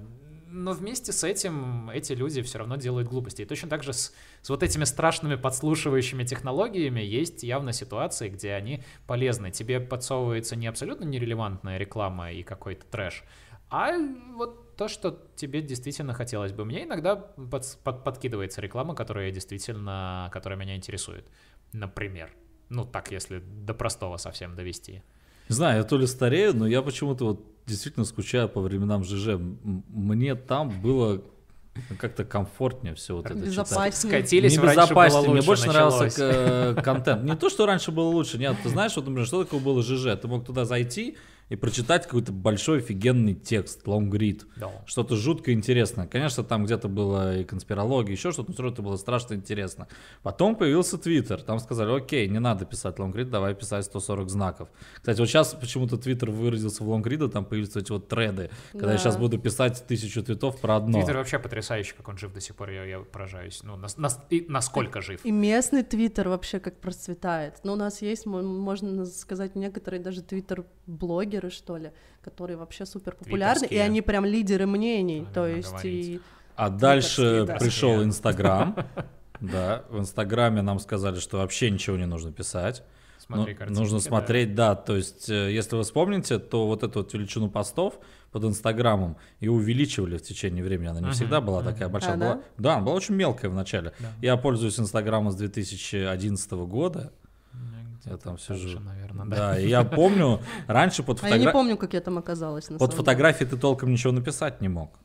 но вместе с этим эти люди все равно делают глупости. И точно так же с, с вот этими страшными подслушивающими технологиями есть явно ситуации, где они полезны. Тебе подсовывается не абсолютно нерелевантная реклама и какой-то трэш, а вот то, что тебе действительно хотелось бы. Мне иногда подс- под- подкидывается реклама, которая действительно, которая меня интересует. Например. Ну, так, если до простого совсем довести. Не знаю, я то ли старею, но я почему-то вот действительно скучаю по временам ЖЖ. Мне там было Как-то комфортнее все вот это читать. Скатились, не раньше было безопаснее, мне лучше, больше нравился началось. э, контент. Не то, что раньше было лучше, нет, ты знаешь, вот, например, что такое было ЖЖ? Ты мог туда зайти и прочитать какой-то большой офигенный текст, лонгрид, Да. что-то жутко интересное. Конечно, там где-то было и конспирология, еще что-то, но равно это было страшно интересно. Потом появился Твиттер, там сказали, окей, не надо писать лонгрид, давай писать 140 знаков. Кстати, вот сейчас почему-то Твиттер выразился в лонгрида, там появились эти вот треды, когда я Да. сейчас буду писать тысячу твитов про одно. Твиттер вообще потрясающий, как он жив до сих пор, я, я поражаюсь. Ну, нас- нас- и насколько жив. И местный твиттер вообще как процветает. Ну, у нас есть, мо- можно сказать, некоторые даже твиттер-блогеры, что ли, которые вообще супер популярны, и они прям лидеры мнений. То есть говорить. и А дальше да. пришел. Инстаграм. Да, в Инстаграме нам сказали, что вообще ничего не нужно писать. Смотри, Ну, картинки, нужно да. смотреть, да. То есть, э, если вы вспомните, то вот эту вот величину постов под Инстаграмом и увеличивали в течение времени. Она не Мгм, всегда была такая мгм. большая. А, была, да? да, она была очень мелкая в начале. Да. Я пользуюсь Инстаграмом с 2011 года. Я там сижу. наверное, да. Да, и я помню, раньше под А я не фотографией... помню, как я там оказалась. На Под фотографией ты толком ничего написать не мог.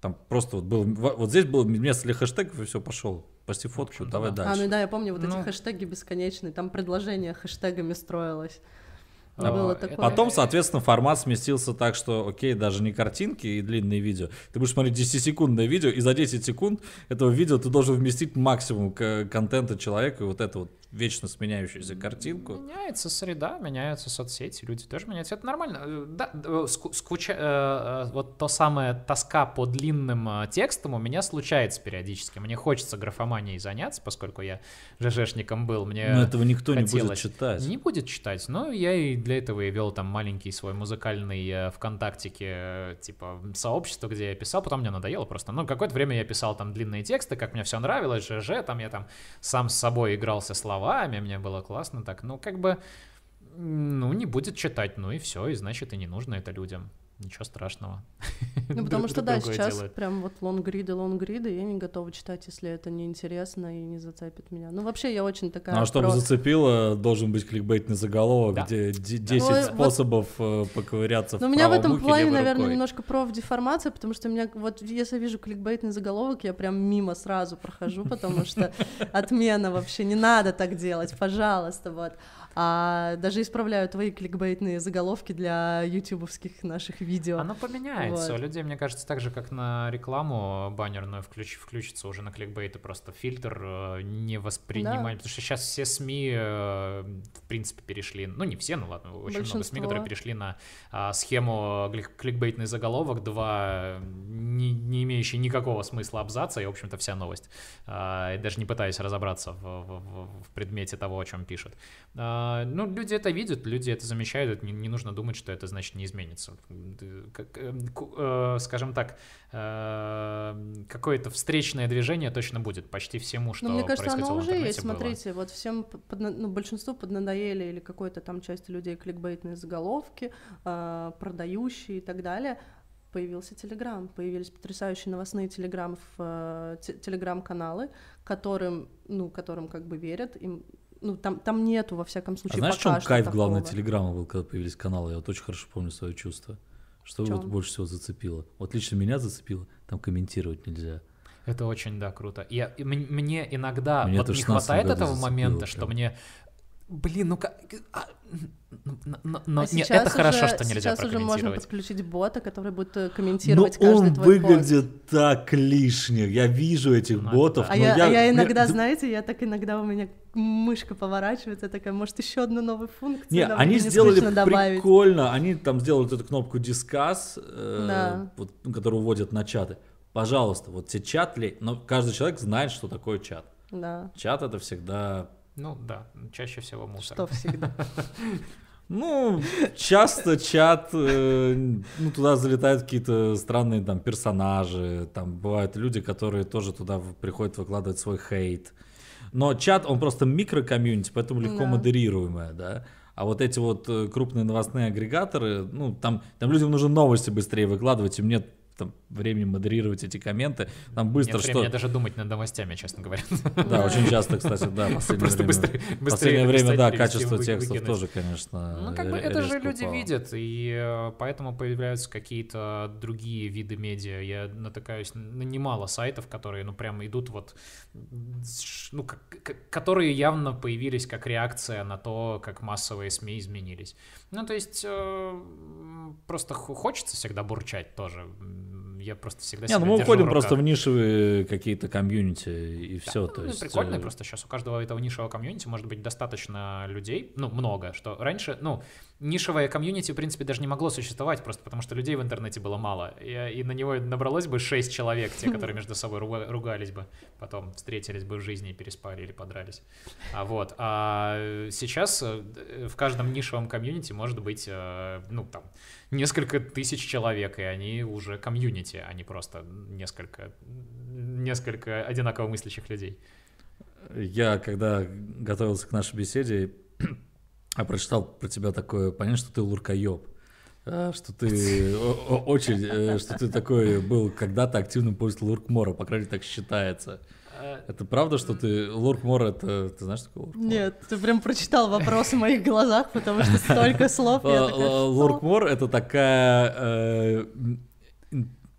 Там просто вот был, во- вот здесь было место для хэштегов, и все, пошел. Почти фотку, давай да. деле. А, дальше. ну да, я помню вот Ну. эти хэштеги бесконечные, там предложение хэштегами строилось. А, Было это- такое. Потом, соответственно, формат сместился так, что, окей, даже не картинки и длинные видео. Ты будешь смотреть 10-секундное видео, и за 10 секунд этого видео ты должен вместить максимум к- контента человека, и вот эту вот вечно сменяющуюся картинку. Меняется среда, меняются соцсети, люди тоже меняются. Это нормально. Э, Да, э, ску- скуча- э, э, вот то самое тоска по длинным текстам у меня случается периодически. Мне хочется графоманией заняться, поскольку я ЖЖшником был. Мне Но этого никто не будет хотелось. читать. Не будет читать, но я и для этого и вел там маленький свой музыкальный ВКонтактике, типа, сообщество, где я писал, потом мне надоело просто. Ну, какое-то время я писал там длинные тексты, как мне все нравилось, ЖЖ, там я там сам с собой игрался словами, мне было классно так, ну, как бы, ну, не будет читать, ну и все, и значит, и не нужно это людям. Ничего страшного. Ну, потому что, да, сейчас прям вот лонгриды, лонгриды, я не готова читать, если это неинтересно и не зацепит меня. Ну, вообще, я очень такая... Ну, а чтобы про- зацепило, должен быть кликбейтный заголовок, Да. где де- 10 Ну, вот- способов э, поковыряться Но в у меня в этом ухе плане, наверное, рукой. немножко профдеформация, потому что у меня вот если я вижу кликбейтный заголовок, я прям мимо сразу прохожу, потому что отмена вообще, не надо так делать, пожалуйста, вот. А даже исправляю твои кликбейтные заголовки для ютубовских наших видео. Оно поменяется. Вот. У людей, мне кажется, так же, как на рекламу баннерную включ- включится уже на кликбейты просто фильтр э, не воспринимать. Потому что сейчас все СМИ, э, в принципе, перешли, ну не все, ну ладно, очень много СМИ, Большинство. которые перешли на а, схему глик- кликбейтный заголовок, два не, не имеющие никакого смысла абзаца, и, в общем-то, вся новость. А, даже не пытаясь разобраться в, в- в- в предмете того, о чем пишут. А, ну, люди это видят, люди это замечают, это не, не нужно думать, что это значит не изменится. Как, э, ку- э, скажем так, э, какое-то встречное движение точно будет почти всему, что Ну, мне кажется, оно уже есть. было. Смотрите, вот всем, п- подна- ну, большинству поднадоели или какой-то там части людей кликбейтные заголовки, а, продающие и так далее. Появился Телеграм, появились потрясающие новостные телеграм, э, те- телеграм-каналы, которым, ну, которым как бы верят, им, ну, там, там нету, во всяком А случае, знаешь, в пока чем что кайф главный такого. Телеграма был, когда появились каналы? Я вот очень хорошо помню свое чувство. Что В вот больше всего зацепило? Вот лично меня зацепило, там комментировать нельзя. Это очень, да, круто. Я, и мне иногда Меня вот в не 16 хватает этого зацепило момента, что прям. мне... Блин, ну как... а, но- но- но- А нет, это хорошо, уже- что нельзя Сейчас уже можно подключить бота, который будет э, Но комментировать Ну, он каждый твой пост. выглядит так лишне. Я вижу этих Ну, ботов. А но я, а я мне- иногда, д- знаете, я так иногда у меня мышка поворачивается, я такая, может, еще одну новую функцию Не, они будет сделали скучно добавить. прикольно. Они там сделали эту кнопку Discuss, э, Да. вот, ну, которую вводят на чаты. Пожалуйста, вот те чат, но каждый человек знает, что такое чат. Да, Чат это всегда Ну да, чаще всего мусор. что всегда. Ну, часто чат, э, ну, туда залетают какие-то странные там персонажи, там бывают люди, которые тоже туда приходят выкладывать свой хейт. Но чат, он просто микрокомьюнити, поэтому легко Да. модерируемое, да. А вот эти вот э, крупные новостные агрегаторы, ну, там, там людям нужно новости быстрее выкладывать, им нет там времени модерировать эти комменты. Там быстро Нет что... времени даже думать над новостями, честно говоря. Да, очень часто, кстати, да, последнее Просто время. быстрее- В быстрее последнее время, да, качество вы- текстов выкинуть. тоже, конечно, Ну, как бы это же люди упало. видят, и э, поэтому появляются какие-то другие виды медиа. Я натыкаюсь на немало сайтов, которые, ну, прям идут вот, ну, как- которые явно появились как реакция на то, как массовые СМИ изменились. Ну, то есть, э, просто хо- хочется всегда бурчать тоже. Я просто всегда Не, ну мы уходим в просто в нишевые какие-то комьюнити и Да, все. ну, то ну, есть, прикольно, э, просто сейчас у каждого этого нишевого комьюнити может быть достаточно людей, ну, много, что раньше, ну, нишевое комьюнити, в принципе, даже не могло существовать, просто потому что людей в интернете было мало, и, и на него набралось бы 6 человек, те, которые между собой руга- ругались бы, потом встретились бы в жизни и переспали или подрались. А вот, а сейчас э, в каждом нишевом комьюнити может быть, э, ну, там, несколько тысяч человек, и они уже комьюнити, а не просто несколько, несколько одинаково мыслящих людей. Я, когда готовился к нашей беседе, я прочитал про тебя такое понятие, что ты луркоеб. А, Что ты очень, э, что ты такой был когда-то активным пользователем луркмора, по крайней мере, так считается. Это правда, что ты луркмор это ты знаешь луркмор? Нет, ты прям прочитал вопрос в моих глазах, потому что столько слов. я Л- такая, л- «Что?» Луркмор это такая э,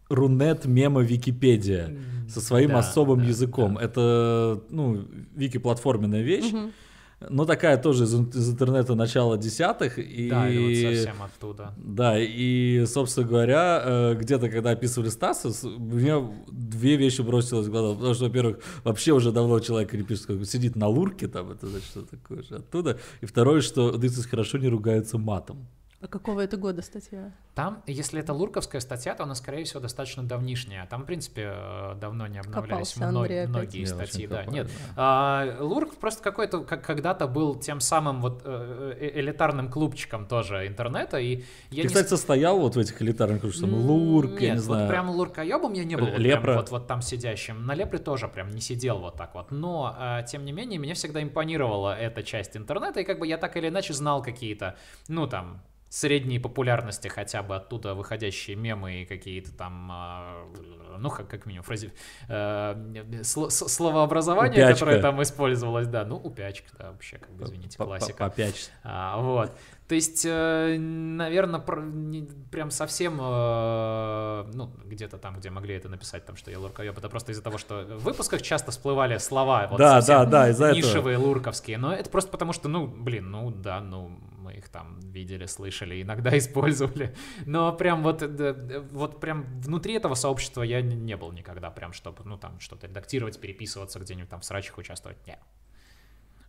рунет мема Википедия со своим особым языком. Это, ну, вики-платформенная вещь, Но такая тоже из, из интернета начала десятых. И... Да, это вот совсем оттуда. Да, и, собственно говоря, э, где-то, когда описывали Стаса, у меня две вещи бросилось в глаза. Потому что, во-первых, вообще уже давно человек не пишет, как сидит на лурке, там, это значит, что такое же оттуда. И второе, что Дыцис хорошо не ругается матом. А какого это года статья? Там, если это лурковская статья, то она, скорее всего, достаточно давнишняя. Там, в принципе, э, давно не обновлялись Копался мно- Андрей опять. многие Я статьи. Да, нет. А, Лурк просто какой-то, как когда-то был тем самым вот э, э, элитарным клубчиком тоже интернета, и я Ты, не кстати, состоял вот в этих элитарных кружках, там, Лурк, я Нет, не вот знаю. прям луркоебом я не был. вот Лепра. прям Вот, вот там сидящим. На лепре тоже прям не сидел вот так вот. Но, а, тем не менее, меня всегда импонировала эта часть интернета, и как бы я так или иначе знал какие-то, ну там, средней популярности хотя бы оттуда выходящие мемы и какие-то там, а, ну, как, как минимум, фрази... э, сло- словообразование, Упячка. которое там использовалось, да, ну, упячка, да, вообще, как бы, извините, классика. Попячься. А, вот. То есть, наверное, прям совсем, э, ну, где-то там, где могли это написать, там, что я луркоеб, это просто из-за того, что в выпусках часто всплывали слова, вот Да, да, да, из-за этого. нишевые, лурковские, но это просто потому, что, ну, блин, ну, да, ну, их там видели, слышали, иногда использовали, но прям вот, вот прям внутри этого сообщества я не- был никогда, прям, чтобы, ну, там, что-то редактировать, переписываться где-нибудь там в срачах участвовать, нет.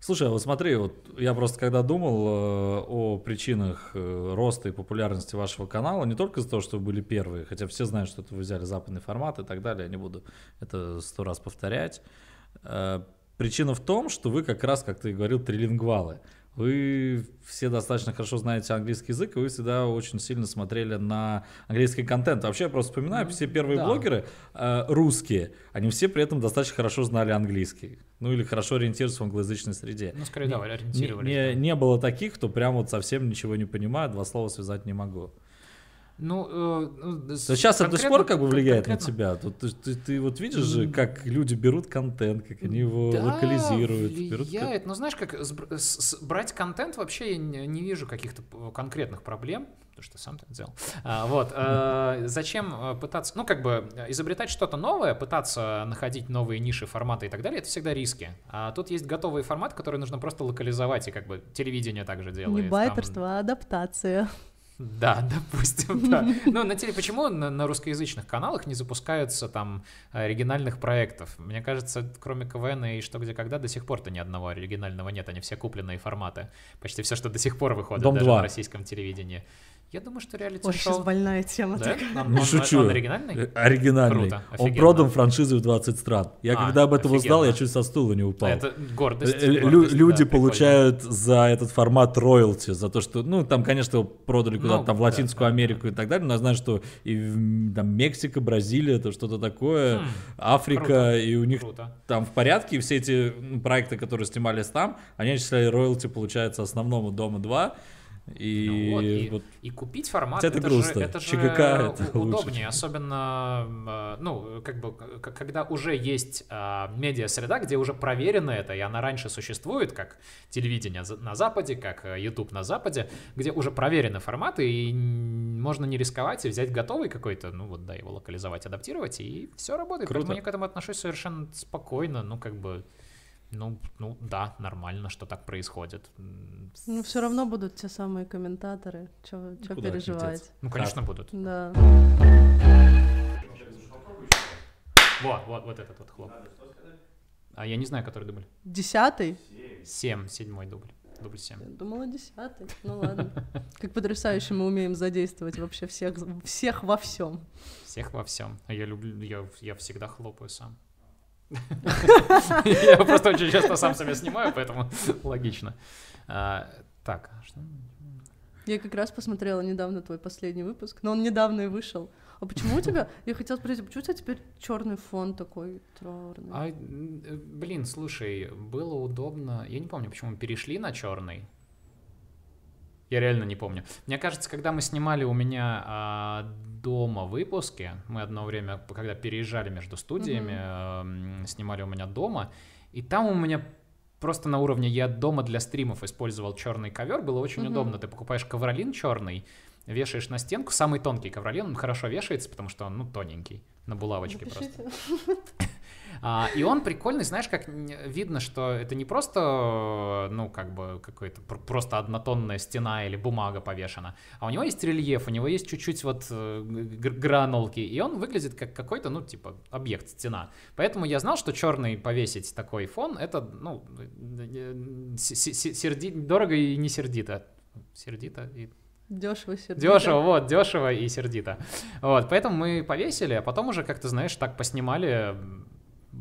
Слушай, а вот смотри, вот я просто когда думал э, о причинах э, роста и популярности вашего канала, не только из-за того, что вы были первые, хотя все знают, что это вы взяли западный формат и так далее, я не буду это сто раз повторять. Э, причина в том, что вы как раз, как ты говорил, трилингвалы. Вы все достаточно хорошо знаете английский язык, и вы всегда очень сильно смотрели на английский контент. Вообще, я просто вспоминаю, все первые да. блогеры э, русские, они все при этом достаточно хорошо знали английский. Ну или хорошо ориентировались в англоязычной среде. Ну, скорее, да, Не- ориентировались. Не, да. не было таких, кто прям вот совсем ничего не понимает, два слова связать не могу. Ну, э, ну, сейчас это до сих пор как бы влияет конкретно- на тебя. Тут ты, ты- ты вот видишь же, как люди берут контент, как они его Да, локализируют. берут влияет. Но знаешь, как с- с- брать контент вообще я не, не вижу каких-то конкретных проблем. Потому что сам так сделал. А, вот. э, зачем э, пытаться, ну, как бы, э, изобретать что-то новое, пытаться находить новые ниши, форматы и так далее, это всегда риски. А тут есть готовый формат, который нужно просто локализовать, и как бы телевидение также делает. Не Там- байперство, а адаптация. Да, допустим, да. Ну, на теле почему на, на русскоязычных каналах не запускаются там оригинальных проектов? Мне кажется, кроме КВН и что где когда до сих пор-то ни одного оригинального нет, они все купленные форматы. Почти все, что до сих пор выходит Дом даже 2. в российском телевидении. Я думаю, что Ой, сейчас реалити-шоу... больная тема Да? такая. Он, Не он- шучу. он оригинальный? Э, Оригинальный. Круто, Он офигенно. продан франшизой в 20 стран. Я А, когда об этом узнал, я офигенно. чуть со стула не упал. Это гордость. Э, лю- гордость, люди да, прикольно. получают за этот формат роялти, за то, что, ну, там, конечно, продали куда-то Ну, там в да, Латинскую да, Америку и так далее, но я знаю, что и в, там Мексика, Бразилия, это что-то такое, Хм, Африка, круто, и у них Круто. там в порядке, и все эти м, проекты, которые снимались там, они начисляли роялти, получается, основному Дома 2, И, Ну вот, и- вот И купить формат, Это это, грустно. же, это же ЧГК это лучше, удобнее, чем- особенно, э, ну, как бы, когда уже есть а, медиа-среда, где уже проверено это, и она раньше существует, как телевидение на Западе, как э, YouTube на Западе, где уже проверены форматы, и можно не рисковать и взять готовый какой-то, ну вот, да, его локализовать, адаптировать, и все работает. Круто. Поэтому я к этому отношусь совершенно спокойно, ну, как бы, ну, ну, да, нормально, что так происходит. Ну, все равно будут те самые комментаторы. Че Куда переживать? Ну, конечно, будут. Да. Вот, вот, вот этот вот хлоп. А я не знаю, который дубль. Десятый? Семь, седьмой дубль. Дубль семь. Я думала, десятый. Ну ладно. Как потрясающе мы умеем задействовать вообще всех, всех во всем. Всех во всем. А я люблю, я, я всегда хлопаю сам. Я просто очень часто сам себя снимаю, поэтому логично. А, Так, а что? Я как раз посмотрела недавно твой последний выпуск, но он недавно и вышел. А почему у тебя, я хотела спросить, почему у тебя теперь черный фон такой траурный? А, э, блин, слушай, было удобно. Я не помню, почему мы перешли на черный. Я реально не помню. Мне кажется, когда мы снимали у меня а, дома выпуски, мы одно время, когда переезжали между студиями, м, снимали у меня дома, и там у меня просто на уровне я дома для стримов использовал черный ковер, было очень Мгм. удобно. Ты покупаешь ковролин черный, вешаешь на стенку, самый тонкий ковролин, он хорошо вешается, потому что он, ну, тоненький, на булавочке просто. А, и он прикольный, знаешь, как видно, что это не просто, ну, как бы, какой-то пр- просто однотонная стена или бумага повешена, а у него есть рельеф, у него есть чуть-чуть вот э, гранулки, и он выглядит как какой-то, ну, типа, объект, стена. Поэтому я знал, что черный повесить такой фон, это, ну, э, серди... дорого и не сердито. Сердито и Дешево сердито. Дешево, вот, дешево и сердито. Вот, поэтому мы повесили, а потом уже как-то, знаешь, так поснимали.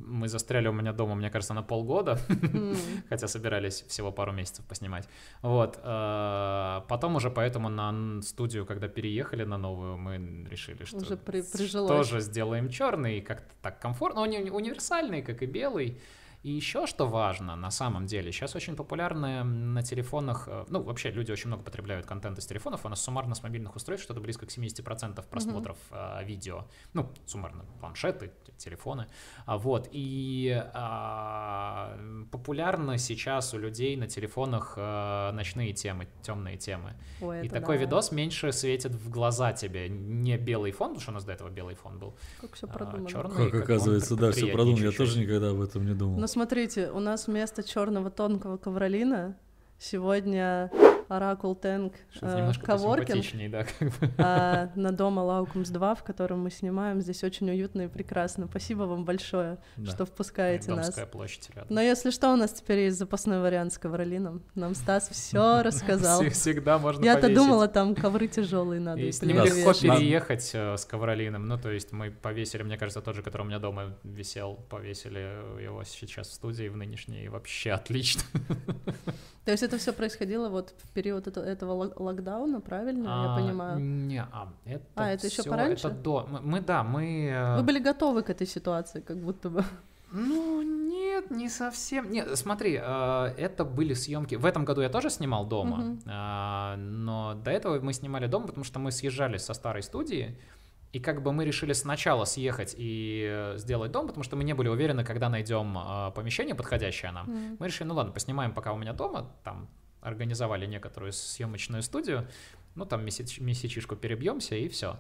Мы застряли у меня дома, мне кажется, на полгода, хотя собирались всего пару месяцев поснимать. Вот. э, Потом уже поэтому на студию, когда переехали на новую, мы решили, что Уже при- с- прижилось. тоже сделаем черный, как-то так комфортно. Он уни- универсальный, как и белый. И еще что важно, на самом деле, сейчас очень популярны на телефонах, э, ну, вообще люди очень много потребляют контент из телефонов, у нас суммарно с мобильных устройств что-то близко к 70% просмотров э, видео, ну, суммарно, планшеты, телефоны, А вот, и а, популярно сейчас у людей на телефонах э, ночные темы, темные темы, Ой, и такой да. видос меньше светит в глаза тебе, не белый фон, потому что у нас до этого белый фон был, Как все а, продумано. чёрный. как как он оказывается, при- да, все продумал. Я тоже никогда об этом не думал. Ну смотрите, у нас вместо черного тонкого ковролина сегодня OraculeTang что-то э, коворкинг да, как бы. а, на Doma laukums 2, в котором мы снимаем. Здесь очень уютно и прекрасно. Спасибо вам большое, Да. что впускаете нас. Площадь рядом. Но если что, у нас теперь есть запасной вариант с ковролином. Нам Стас все рассказал. Вс- Всегда можно Я-то думала, там ковры тяжелые надо. И с ним легко переехать э, с ковролином. Ну, то есть мы повесили, мне кажется, тот же, который у меня дома висел, повесили его сейчас в студии, в нынешней, вообще отлично. То есть это все происходило вот в период это- этого лок- локдауна, правильно? Я А, понимаю. Не, а, это А, это всё- пораньше? Это до. Мы, мы, да, мы... э, Вы были готовы к этой ситуации, как будто бы. Ну, нет, не совсем. Нет, смотри, э, это были съемки. В этом году я тоже снимал дома, а, но до этого мы снимали дома, потому что мы съезжали со старой студии, и как бы мы решили сначала съехать и э, сделать дом, потому что мы не были уверены, когда найдем э, помещение подходящее нам. М. Мы решили, ну ладно, поснимаем пока у меня дома, там организовали некоторую съемочную студию, ну там месяч, месячишку перебьемся и все.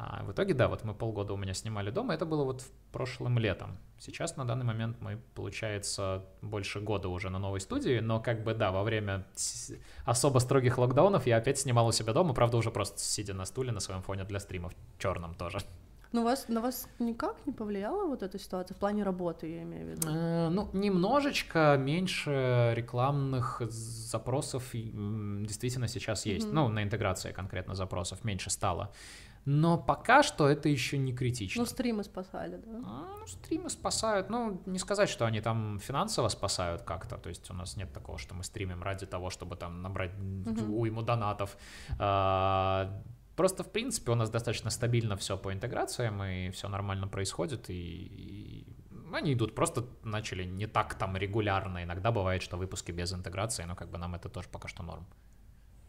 А в итоге, да, вот мы полгода у меня снимали дома, это было вот прошлым летом. Сейчас на данный момент мы, получается, больше года уже на новой студии, но как бы, да, во время особо строгих локдаунов я опять снимал у себя дома, правда, уже просто сидя на стуле на своем фоне для стримов, черном тоже. Ну, вас, на вас никак не повлияла вот эта ситуация в плане работы, я имею в виду? Э, Ну, немножечко меньше рекламных запросов действительно сейчас есть. Мгм. Ну, на интеграции конкретно запросов меньше стало. Но пока что это еще не критично. Ну, стримы спасали, да? А, ну, стримы спасают. Ну, не сказать, что они там финансово спасают как-то. То есть у нас нет такого, что мы стримим ради того, чтобы там набрать Мгм. уйму донатов. А, Просто, в принципе, у нас достаточно стабильно все по интеграциям, и все нормально происходит, и, и они идут. Просто начали не так там регулярно. Иногда бывает, что выпуски без интеграции, но как бы нам это тоже пока что норм.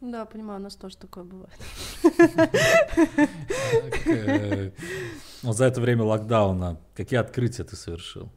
Да, понимаю, у нас тоже такое бывает. Э, вот за это время локдауна какие открытия ты совершил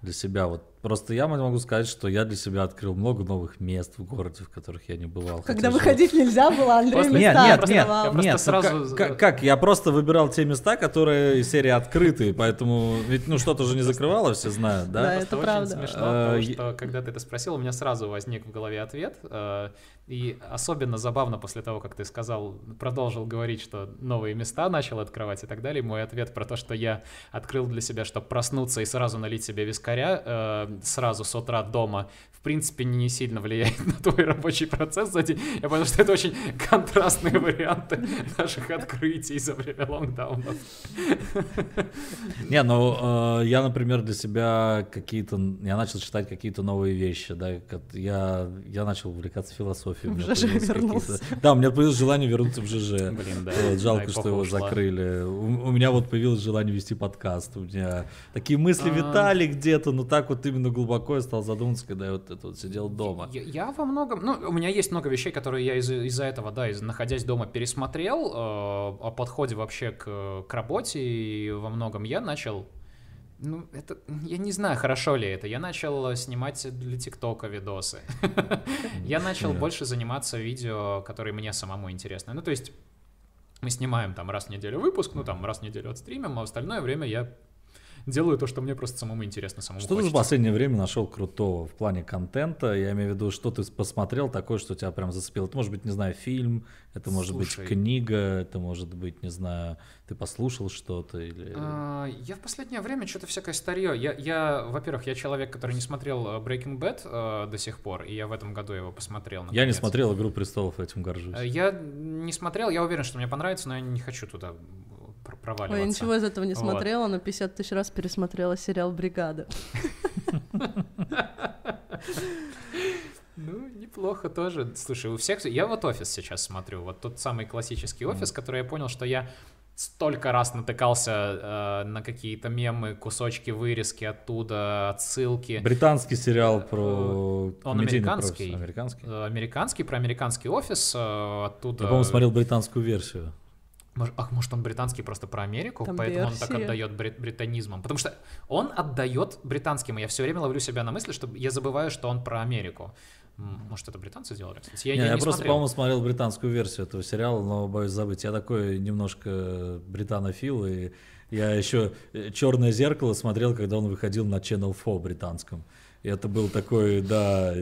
для себя? Вот Просто я могу сказать, что я для себя открыл много новых мест в городе, в которых я не бывал. Когда выходить жил. нельзя было, Андрей просто, Нет, нет, нет, нет, сразу... Ну, как, как, я просто выбирал те места, которые из серии открытые, поэтому ведь ну что-то же не закрывало, все знают, да? Да, это правда. очень смешно, потому э, что когда ты это спросил, у меня сразу возник в голове ответ, э, и особенно забавно после того, как ты сказал, продолжил говорить, что новые места начал открывать и так далее, мой ответ про то, что я открыл для себя, чтобы проснуться и сразу налить себе вискаря, э, сразу с утра дома, в принципе, не сильно влияет на твой рабочий процесс за день. Я понял, что это очень контрастные варианты наших открытий за время лонгдаунов. Не, ну, э, я, например, для себя какие-то... Я начал читать какие-то новые вещи, да, я, я начал увлекаться философией. В ЖЖ вернулся. Да, у меня появилось желание вернуться в ЖЖ. Блин, да. Вот, жалко, что его ушла. закрыли. У, у меня вот появилось желание вести подкаст. У меня такие мысли а... витали где-то, но так вот именно глубоко я стал задумываться, когда я вот это вот сидел дома. Я, я во многом, ну, у меня есть много вещей, которые я из- из-за этого, да, из находясь дома пересмотрел э, о подходе вообще к, к работе, и во многом я начал ну, это, я не знаю, хорошо ли это. Я начал снимать для ТикТока видосы. Я начал больше заниматься видео, которые мне самому интересны. Ну, то есть мы снимаем там раз в неделю выпуск, ну, там раз в неделю отстримим, а остальное время я делаю то, что мне просто самому интересно, самому Что хочется. ты в последнее время нашел крутого в плане контента? Я имею в виду, что ты посмотрел такое, что тебя прям зацепило? Это может быть, не знаю, фильм, это может Слушай, быть книга, это может быть, не знаю, ты послушал что-то или... А, я в последнее время что-то всякое старье. Я, я, во-первых, я человек, который не смотрел э, Breaking Bad э, до сих пор, и я в этом году его посмотрел. Наконец. Я не смотрел «Игру престолов», этим горжусь. Э, я не смотрел, я уверен, что мне понравится, но я не хочу туда проваливаться. Ой, я ничего из этого не вот. смотрела, но 50 тысяч раз пересмотрела сериал «Бригада». Ну, неплохо тоже. Слушай, у всех... Я вот офис сейчас смотрю, вот тот самый классический офис, который я понял, что я столько раз натыкался э, на какие-то мемы, кусочки, вырезки оттуда, отсылки. Британский сериал про... Он американский. Про... Американский? Э, американский, про американский офис. Э, оттуда... Я, по-моему, смотрел британскую версию. Ах, может, он британский просто про Америку, Там поэтому версия. он так отдает брит- британизмом. Потому что он отдает британским, и я все время ловлю себя на мысли, что я забываю, что он про Америку. Может, это британцы делали? Кстати, я, не, я, я не просто, по-моему, смотрел британскую версию этого сериала, но боюсь забыть. Я такой немножко британофил, и я еще «Черное зеркало» смотрел, когда он выходил на Channel 4 британском. Это был такой, да,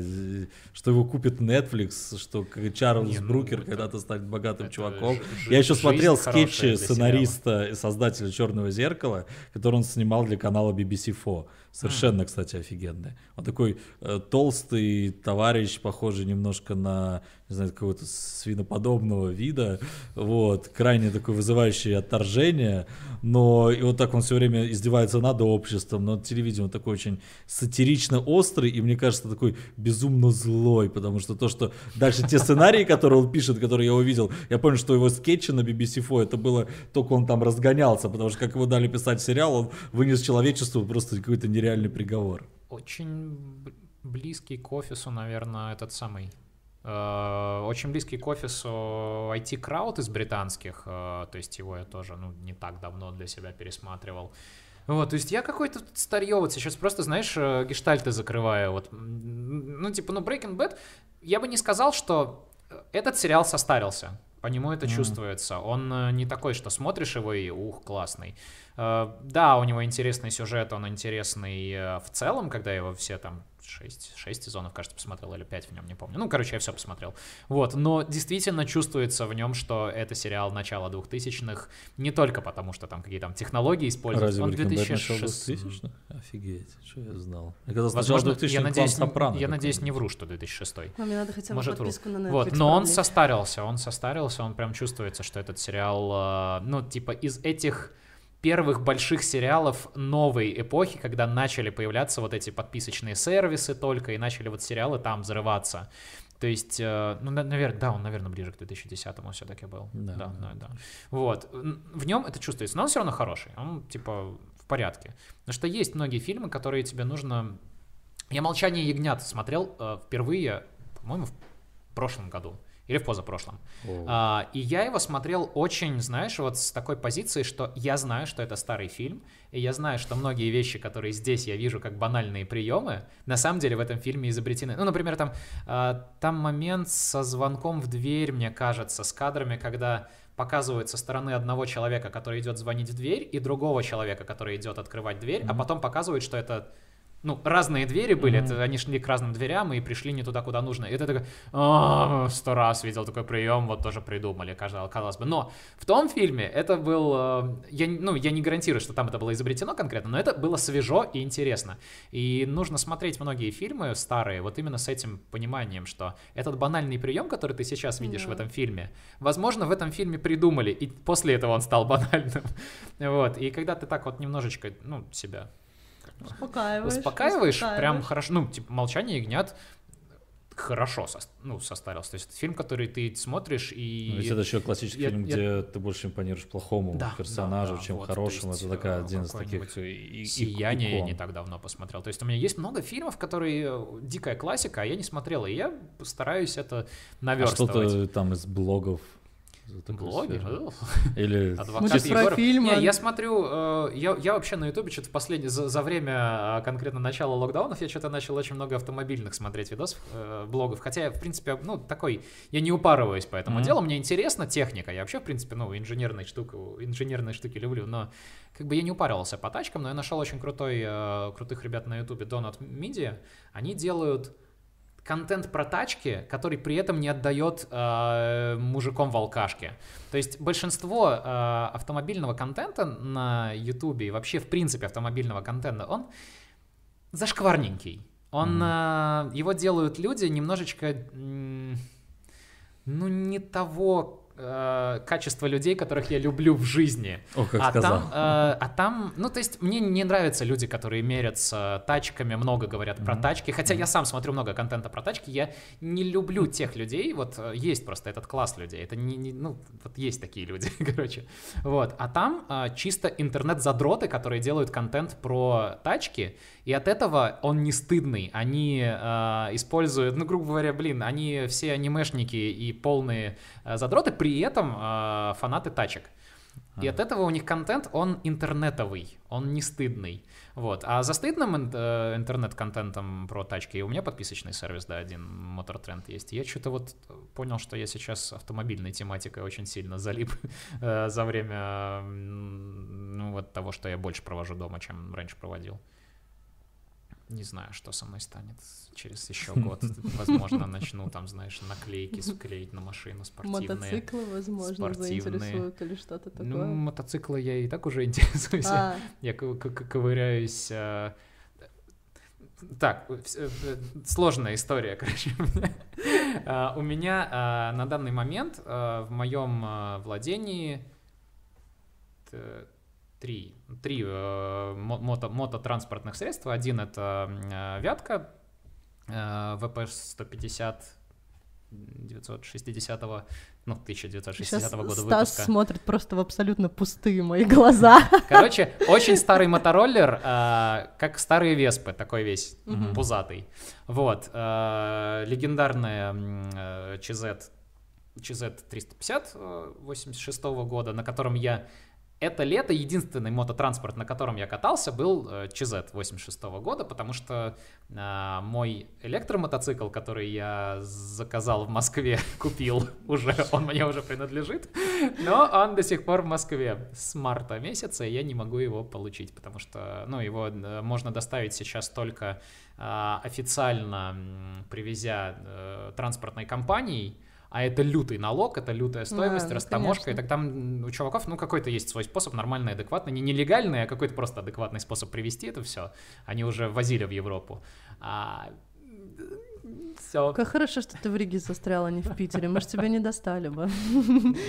что его купит Netflix, что Чарльз Не, ну, Брукер когда-то станет богатым чуваком. Я еще смотрел скетчи сценариста и создателя Черного зеркала, который он снимал для канала BBC 4. Совершенно, кстати, офигенный. Он такой э, толстый товарищ, похожий немножко на, не знаю, какого-то свиноподобного вида, вот, крайне такой вызывающий отторжение, но и вот так он все время издевается над обществом, но телевидение он такой очень сатирично острый, и мне кажется, такой безумно злой, потому что то, что дальше те сценарии, которые он пишет, которые я увидел, я понял, что его скетчи на BBC 4, это было только он там разгонялся, потому что как его дали писать сериал, он вынес человечеству просто какой-то нереальный приговор. Очень близкий к офису, наверное, этот самый э, очень близкий к офису IT Crowd из британских, э, то есть его я тоже ну, не так давно для себя пересматривал. Вот, то есть я какой-то старье вот сейчас просто, знаешь, э, гештальты закрываю. Вот, ну, типа, ну, Breaking Bad, я бы не сказал, что этот сериал состарился. По нему это mm. чувствуется. Он не такой, что смотришь его и ух, классный. Э, да, у него интересный сюжет, он интересный э, в целом, когда его все там 6, 6 сезонов, кажется, посмотрел, или 5 в нем, не помню. Ну, короче, я все посмотрел. Вот, но действительно чувствуется в нем, что это сериал начала 2000-х, не только потому, что там какие-то там технологии используются. Разве он 2006... 2000 Офигеть, что я знал. Я когда Возможно, я надеюсь, я надеюсь, не вру, что 2006. Но мне надо хотя бы Может, подписку вру. на Netflix Вот, но он состарился, он состарился, он прям чувствуется, что этот сериал, э, ну, типа, из этих первых больших сериалов новой эпохи, когда начали появляться вот эти подписочные сервисы только, и начали вот сериалы там взрываться. То есть, э, ну, наверное, да, он, наверное, ближе к 2010-му все-таки был. Да. да, да, да. Вот. В нем это чувствуется, но он все равно хороший. Он, типа, в порядке. Потому что есть многие фильмы, которые тебе нужно... Я «Молчание ягнят» смотрел э, впервые, по-моему, в прошлом году. Или в позапрошлом. О. А, и я его смотрел очень, знаешь, вот с такой позиции, что я знаю, что это старый фильм, и я знаю, что многие вещи, которые здесь я вижу как банальные приемы, на самом деле в этом фильме изобретены. Ну, например, там, а, там момент со звонком в дверь, мне кажется, с кадрами, когда показывают со стороны одного человека, который идет звонить в дверь, и другого человека, который идет открывать дверь, а Мгм. потом показывают, что это ну, разные двери были, Мгм. это они шли к разным дверям и пришли не туда, куда нужно. И ты такой, «А, сто раз видел такой прием, вот тоже придумали, казалось бы. Но в том фильме это был, э, я, ну, я не гарантирую, что там это было изобретено конкретно, но это было свежо и интересно. И нужно смотреть многие фильмы старые вот именно с этим пониманием, что этот банальный прием, который ты сейчас видишь в Да. этом фильме, возможно, в этом фильме придумали, и после этого он стал банальным. Вот, и когда ты так вот немножечко, ну, себя Успокаиваешь. успокаиваешь, прям хорошо, ну, типа, «Молчание ягнят» хорошо сос- ну, состарился. То есть это фильм, который ты смотришь и... Ну, Ведь это еще классический я- фильм, я- где ты больше импонируешь плохому Да, персонажу, да, да, чем вот, хорошему. есть, это такая э, один из таких и- и- «Сияние» я не так давно посмотрел. То есть у меня есть много фильмов, которые э, дикая классика, а я не смотрел. И я стараюсь это А наверстывать. что-то там из блогов. Ugh. Или Адвокат про фильмы. Не, я смотрю, э, я, я вообще на Ютубе что-то последнее, за, за время э, конкретно начала локдаунов, я что-то начал очень много автомобильных смотреть видосов, э, блогов. Хотя, я, в принципе, ну, такой, я не упарываюсь по этому делу, мне интересна техника. Я вообще, в принципе, ну, инженерные штуки, инженерные штуки люблю, но как бы я не упарывался по тачкам, но я нашел очень крутой, э, крутых ребят на Ютубе, Donut Media. Они делают контент про тачки, который при этом не отдает э, мужиком в алкашке. То есть большинство э, автомобильного контента на Ютубе и вообще в принципе автомобильного контента, он зашкварненький. Он, э, его делают люди немножечко, м, ну не того э, качества людей, которых я люблю в жизни. О, как а сказал. там, э, а там, ну то есть мне не нравятся люди, которые мерятся тачками, много говорят про Мгм. тачки. Хотя я сам смотрю много контента про тачки, я не люблю тех людей. Вот э, есть просто этот класс людей. Это не, не- ну вот есть такие люди, короче. Вот. А там э, чисто интернет-задроты, которые делают контент про тачки, и от этого он не стыдный. Они э, используют, ну грубо говоря, блин, они все анимешники и полные задроты, при этом э, фанаты тачек. И А. от этого у них контент, он интернетовый, он не стыдный. Вот. А за стыдным э, интернет-контентом про тачки у меня подписочный сервис, да, один Мотортренд есть. Я что-то вот понял, что я сейчас автомобильной тематикой очень сильно залип э, за время ну, вот того, что я больше провожу дома, чем раньше проводил. Не знаю, что со мной станет через еще год. Возможно, начну там, знаешь, наклейки склеить на машину спортивные. Мотоциклы, возможно, спортивные. заинтересуют или что-то такое. Ну, мотоциклы я и так уже интересуюсь. А, Я ко- ко- ко- ковыряюсь. э, Так, э, э, сложная история, короче. у меня. У меня на данный момент в моем владении три, три э, мо- мото- мототранспортных средства. Один это э, Вятка, э, ВП-150 960 ну, 1960 сейчас года Стас выпуска. смотрит просто в абсолютно пустые мои глаза. Короче, очень старый мотороллер, а, как старые веспы, такой весь Мгм. пузатый. Вот. а, Легендарная э, ЧЗ, ЧЗ 350 э, 86 года, на котором я... Это лето. Единственный мототранспорт, на котором я катался, был э, ЧЗ 86 года, потому что а, мой электромотоцикл, который я заказал в Москве, купил уже, он мне уже принадлежит, но он до сих пор в Москве. С марта месяца, и я не могу его получить, потому что, ну, его э, можно доставить сейчас только а, официально привезя э, транспортной компанией, а это лютый налог, это лютая стоимость, ну, растаможка, и конечно. так там у чуваков, ну, какой-то есть свой способ, нормальный, адекватный, не нелегальный, а какой-то просто адекватный способ привезти это все. Они уже возили в Европу. все. Как хорошо, что ты в Риге застрял, а не в Питере. Мы же тебя не достали бы.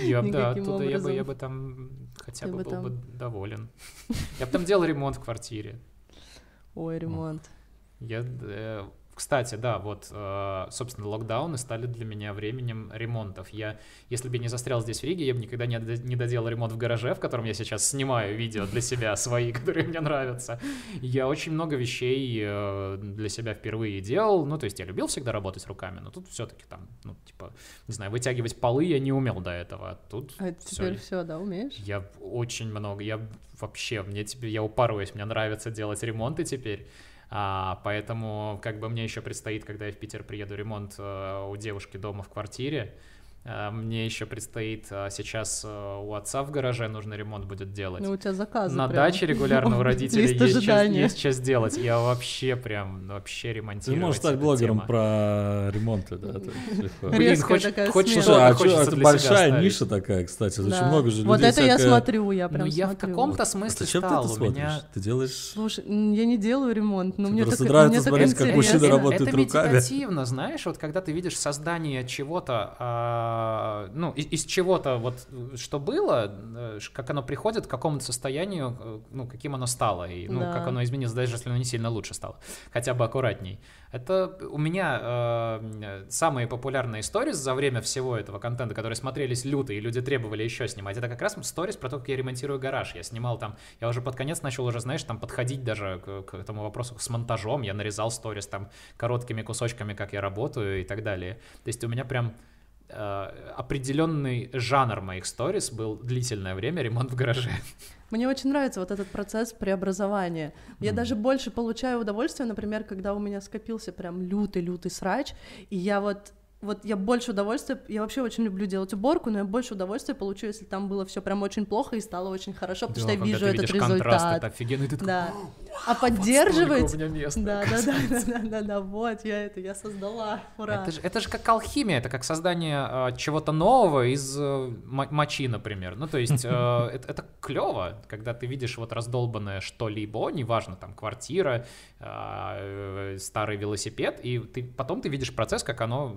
Я, да, оттуда я бы, я бы там хотя бы бы был там- бы доволен. Я бы там делал ремонт в квартире. Ой, ремонт. Я, э, кстати, да, вот, э, собственно, локдауны стали для меня временем ремонтов. Я, если бы не застрял здесь в Риге, я бы никогда не, до- не доделал ремонт в гараже, в котором я сейчас снимаю видео для себя, свои, которые мне нравятся. Я очень много вещей э, для себя впервые делал. Ну, то есть я любил всегда работать руками, но тут все-таки там, ну, типа, не знаю, вытягивать полы я не умел до этого. А тут А всё, теперь все, да, умеешь? я очень много, я вообще, мне теперь, я упарываюсь, мне нравится делать ремонты теперь, а, поэтому как бы мне еще предстоит, когда я в Питер приеду, ремонт э, у девушки дома в квартире, мне еще предстоит а, сейчас э, у отца в гараже нужно ремонт будет делать. Ну, у тебя заказы На прям. даче регулярно у родителей есть что, ожидания. есть что сделать. Я вообще прям, вообще ремонтирую. Ты можешь стать блогером про ремонты, да. Блин, хоть, что-то а хочется для себя большая ниша такая, кстати. Очень много же людей. Вот это я смотрю, я прям Ну, я в каком-то А смысле зачем ты стал. это смотришь? меня Ты делаешь... Слушай, я не делаю ремонт, но мне просто так, смотреть, как мужчины интересно. работают это руками. медитативно, знаешь, вот когда ты видишь создание чего-то, а, ну, из, из чего-то вот, что было, э, как оно приходит к какому-то состоянию, э, ну, каким оно стало, и, ну, Да. как оно изменилось, даже если оно не сильно лучше стало, хотя бы аккуратней. Это у меня э, самые популярные сторис за время всего этого контента, которые смотрелись люто, и люди требовали еще снимать, это как раз сторис про то, как я ремонтирую гараж. Я снимал там, я уже под конец начал уже, знаешь, там подходить даже к, к этому вопросу с монтажом, я нарезал сторис там короткими кусочками, как я работаю и так далее. То есть у меня прям э, определенный жанр моих сторис был длительное время ремонт в гараже. Мне очень нравится вот этот процесс преобразования. Я даже больше получаю удовольствие, например, когда у меня скопился прям лютый-лютый срач, и я вот вот я больше удовольствия, я вообще очень люблю делать уборку, но я больше удовольствия получу, если там было все прям очень плохо и стало очень хорошо, потому что я вижу этот контраст, это результат. офигенно, и ты такой, Да. А «Вот поддерживать... у меня места, Да, да, да, да, да, да, да, вот я это, я создала, ура. Это же, это же как алхимия, это как создание э, чего-то нового из э, мо- мочи, например. Ну, то есть, э, это, это клево, когда ты видишь вот раздолбанное что-либо, неважно, там, квартира, э, э, старый велосипед, и ты, потом ты видишь процесс, как оно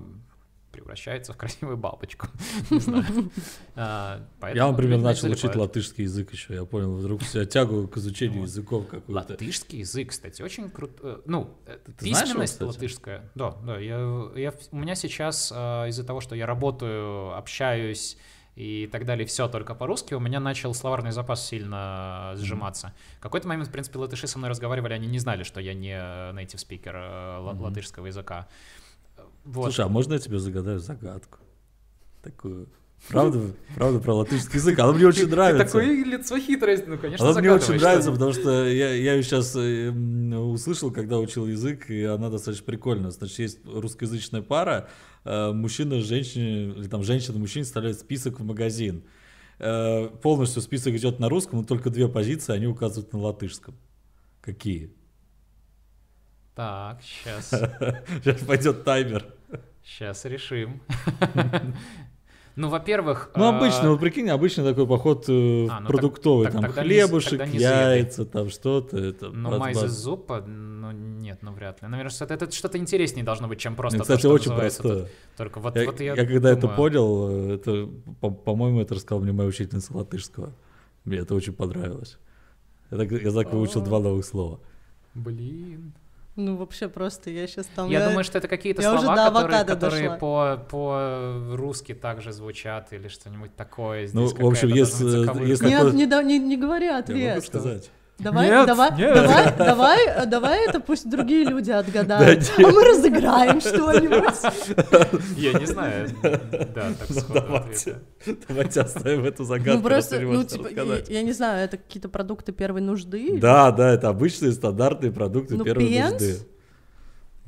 превращается в красивую бабочку. А, Я, например, начал учить латышский язык еще. Я понял вдруг себя тягу к изучению языков какую-то. Латышский язык, кстати, очень круто. Ну, э, знаешь его, письменность латышская. Да, да. У меня сейчас э, из-за того, что я работаю, общаюсь и так далее, все только по-русски, у меня начал словарный запас сильно сжиматься. В какой-то момент, в принципе, латыши со мной разговаривали, они не знали, что я не native speaker э, Мгм. латышского языка. Вот. Слушай, а можно я тебе загадаю загадку? Такую. Правда, правда про латышский язык. Она мне очень нравится. Такое лицо хитрость, ну, конечно, Она мне очень нравится, потому что я, я ее сейчас услышал, когда учил язык, и она достаточно прикольная. Значит, есть русскоязычная пара, э, мужчина, женщина, или там женщина, мужчина составляют список в магазин. Э, полностью список идет на русском, но только две позиции они указывают на латышском. Какие? Так, сейчас, Сейчас пойдет таймер. сейчас решим. Ну, во-первых... Ну, а, обычно, вот прикинь, обычный такой поход э, А, ну, продуктовый, там хлебушек, яйца, там что-то. Ну, раз- майзе зупа, ну нет, ну вряд ли. Наверное, что-то, это что-то интереснее должно быть, чем просто то, кстати, очень тут. Только вот, Я, я, когда это понял, э, это, по- по-моему, это рассказала мне моя учительница латышского. Мне это очень понравилось. Я так, я так выучил два новых слова. Блин. Ну, вообще просто, я сейчас там... Я, думаю, что это какие-то я уже слова, до которые, которые дошла. по, по-русски также звучат или что-нибудь такое. Ну, Здесь в общем, э, есть Нет, такой- не, не, не говори Я ответ. могу сказать. Давай, Нет, давай, нет. давай, давай, давай это пусть другие люди отгадают. Да а мы разыграем что-нибудь. Я не знаю. Да, так Ну, давайте. ответа. Давайте оставим эту загадку, Ну просто, ну типа, я, я не знаю, это какие-то продукты первой нужды? Да, да, это обычные стандартные продукты Ну, первой пенс? нужды.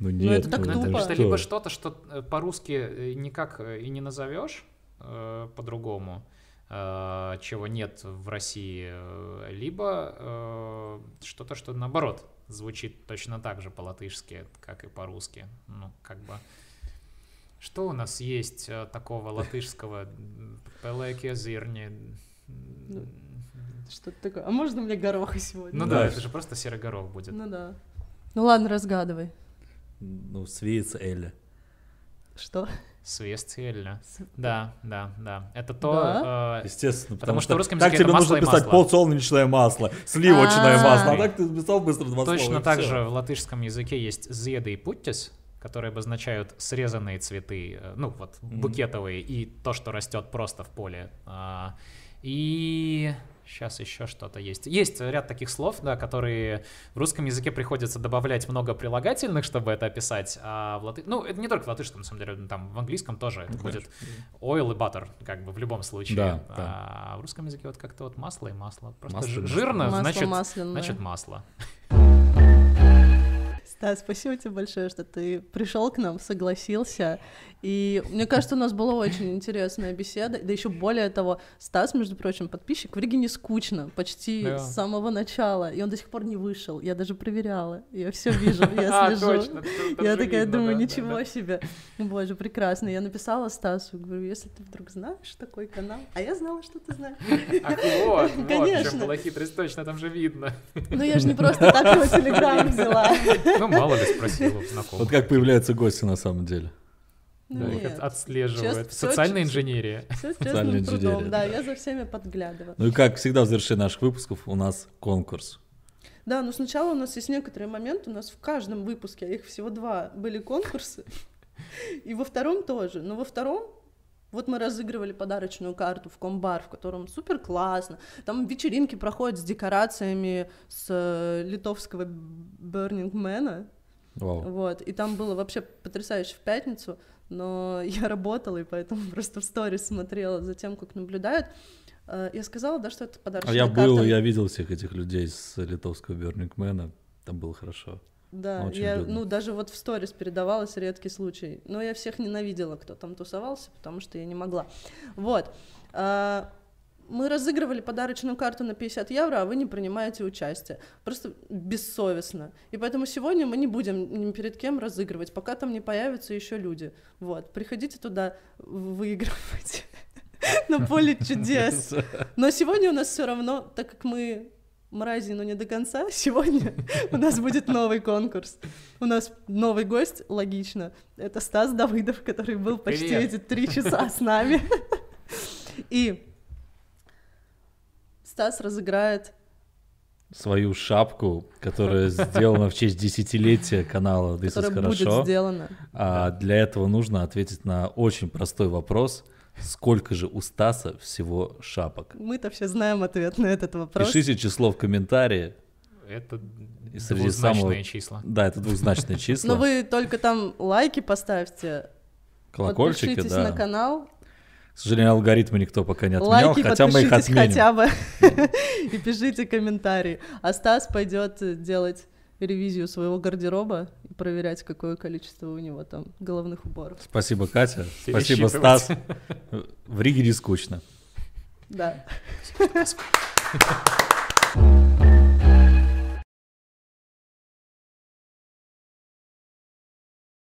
Ну нет, это так Ну, тупо. это что? либо что-то, что э, по-русски э, никак э, и не назовешь э, по-другому, чего нет в России, э, либо э, что-то, что наоборот звучит точно так же по-латышски, как и по-русски. Ну, как бы... Что у нас есть э, такого латышского? Пелеке, зирни. Ну, Что-то такое. А можно мне гороха сегодня? Ну Да. это же просто серый горох будет. Ну да. Ну ладно, разгадывай. Ну, свеец Эля. Что? Свестельно. С- Да, да, да. Это то, э, Естественно, Потому что в русском языке тебе нужно писать масло. подсолнечное масло, сливочное А. масло, а так ты написал быстро два слова, Точно так же в латышском языке есть зеды и путтис, которые обозначают срезанные цветы, э, ну вот букетовые, и то, что растет просто в поле. А, и Сейчас еще что-то есть. Есть ряд таких слов, да, которые в русском языке приходится добавлять много прилагательных, чтобы это описать, а в латы... Ну, это не только в латышском, на самом деле, там в английском тоже это будет oil и butter, как бы в любом случае. Да, а в русском языке вот как-то вот масло и масло. Просто Масло жирно, Масло значит, значит масло. Стас, спасибо тебе большое, что ты пришел к нам, согласился. И мне кажется, у нас была очень интересная беседа. Да еще более того, Стас, между прочим, подписчик, в Риге не скучно, почти Да. с самого начала. И он до сих пор не вышел. Я даже проверяла. Я все вижу, я А, слежу. Я такая думаю, ничего себе. Боже, прекрасно. Я написала Стасу, говорю, если ты вдруг знаешь такой канал, а я знала, что ты знаешь. Вот, вот, Конечно. была хитрость, точно, там же видно. Ну я же не просто так его телеграм взяла. Ну, мало ли спросил у знакомых. Вот как появляются гости на самом деле. Да, их Нет. от- отслеживают. Социальная инженерия. Все Социальная честным трудом, инженерия, да, да. я за всеми подглядываю. Ну и как всегда в завершении наших выпусков у нас конкурс. Да, но сначала у нас есть некоторые моменты, у нас в каждом выпуске, а их всего два, были конкурсы, и во втором тоже. Но во втором вот мы разыгрывали подарочную карту в комбар, в котором супер классно. Там вечеринки проходят с декорациями с э, литовского Burning Man. Вау. Вот, и там было вообще потрясающе в пятницу, но я работала, и поэтому просто в сторис смотрела за тем, как наблюдают. Э, Я сказала, да, что это А подарочная я карта. был, я видел всех этих людей с литовского Бернингмена. Там было хорошо. Да, Очень я, ну, даже вот в сторис передавалась редкий случай. Но я всех ненавидела, кто там тусовался, потому что я не могла. Вот. А, Мы разыгрывали подарочную карту на 50 евро, а вы не принимаете участие. Просто бессовестно. И поэтому сегодня мы не будем ни перед кем разыгрывать, пока там не появятся еще люди. Вот. Приходите туда выигрывать на поле чудес. Но сегодня у нас все равно, так как мы мрази, но не до конца, сегодня у нас будет новый конкурс. У нас новый гость, логично. Это Стас Давыдов, который был почти Привет. эти три часа с нами. И Стас разыграет Свою шапку, которая сделана в честь десятилетия канала This is которое будет хорошо. сделано. А для этого нужно ответить на очень простой вопрос. Сколько же у Стаса всего шапок? Мы-то все знаем ответ на этот вопрос. Пишите число в комментарии. Это И среди двузначные самого- числа. Да, это двузначные числа. Но вы только там лайки поставьте, Колокольчики, подпишитесь да. на канал, К сожалению, алгоритмы никто пока не отменял, лайки хотя мы их отменим. хотя бы и пишите комментарии. А Стас пойдет делать ревизию своего гардероба проверять, какое количество у него там головных уборов. Спасибо, Катя. Спасибо. Стас. В Риге не скучно. Да. Господи.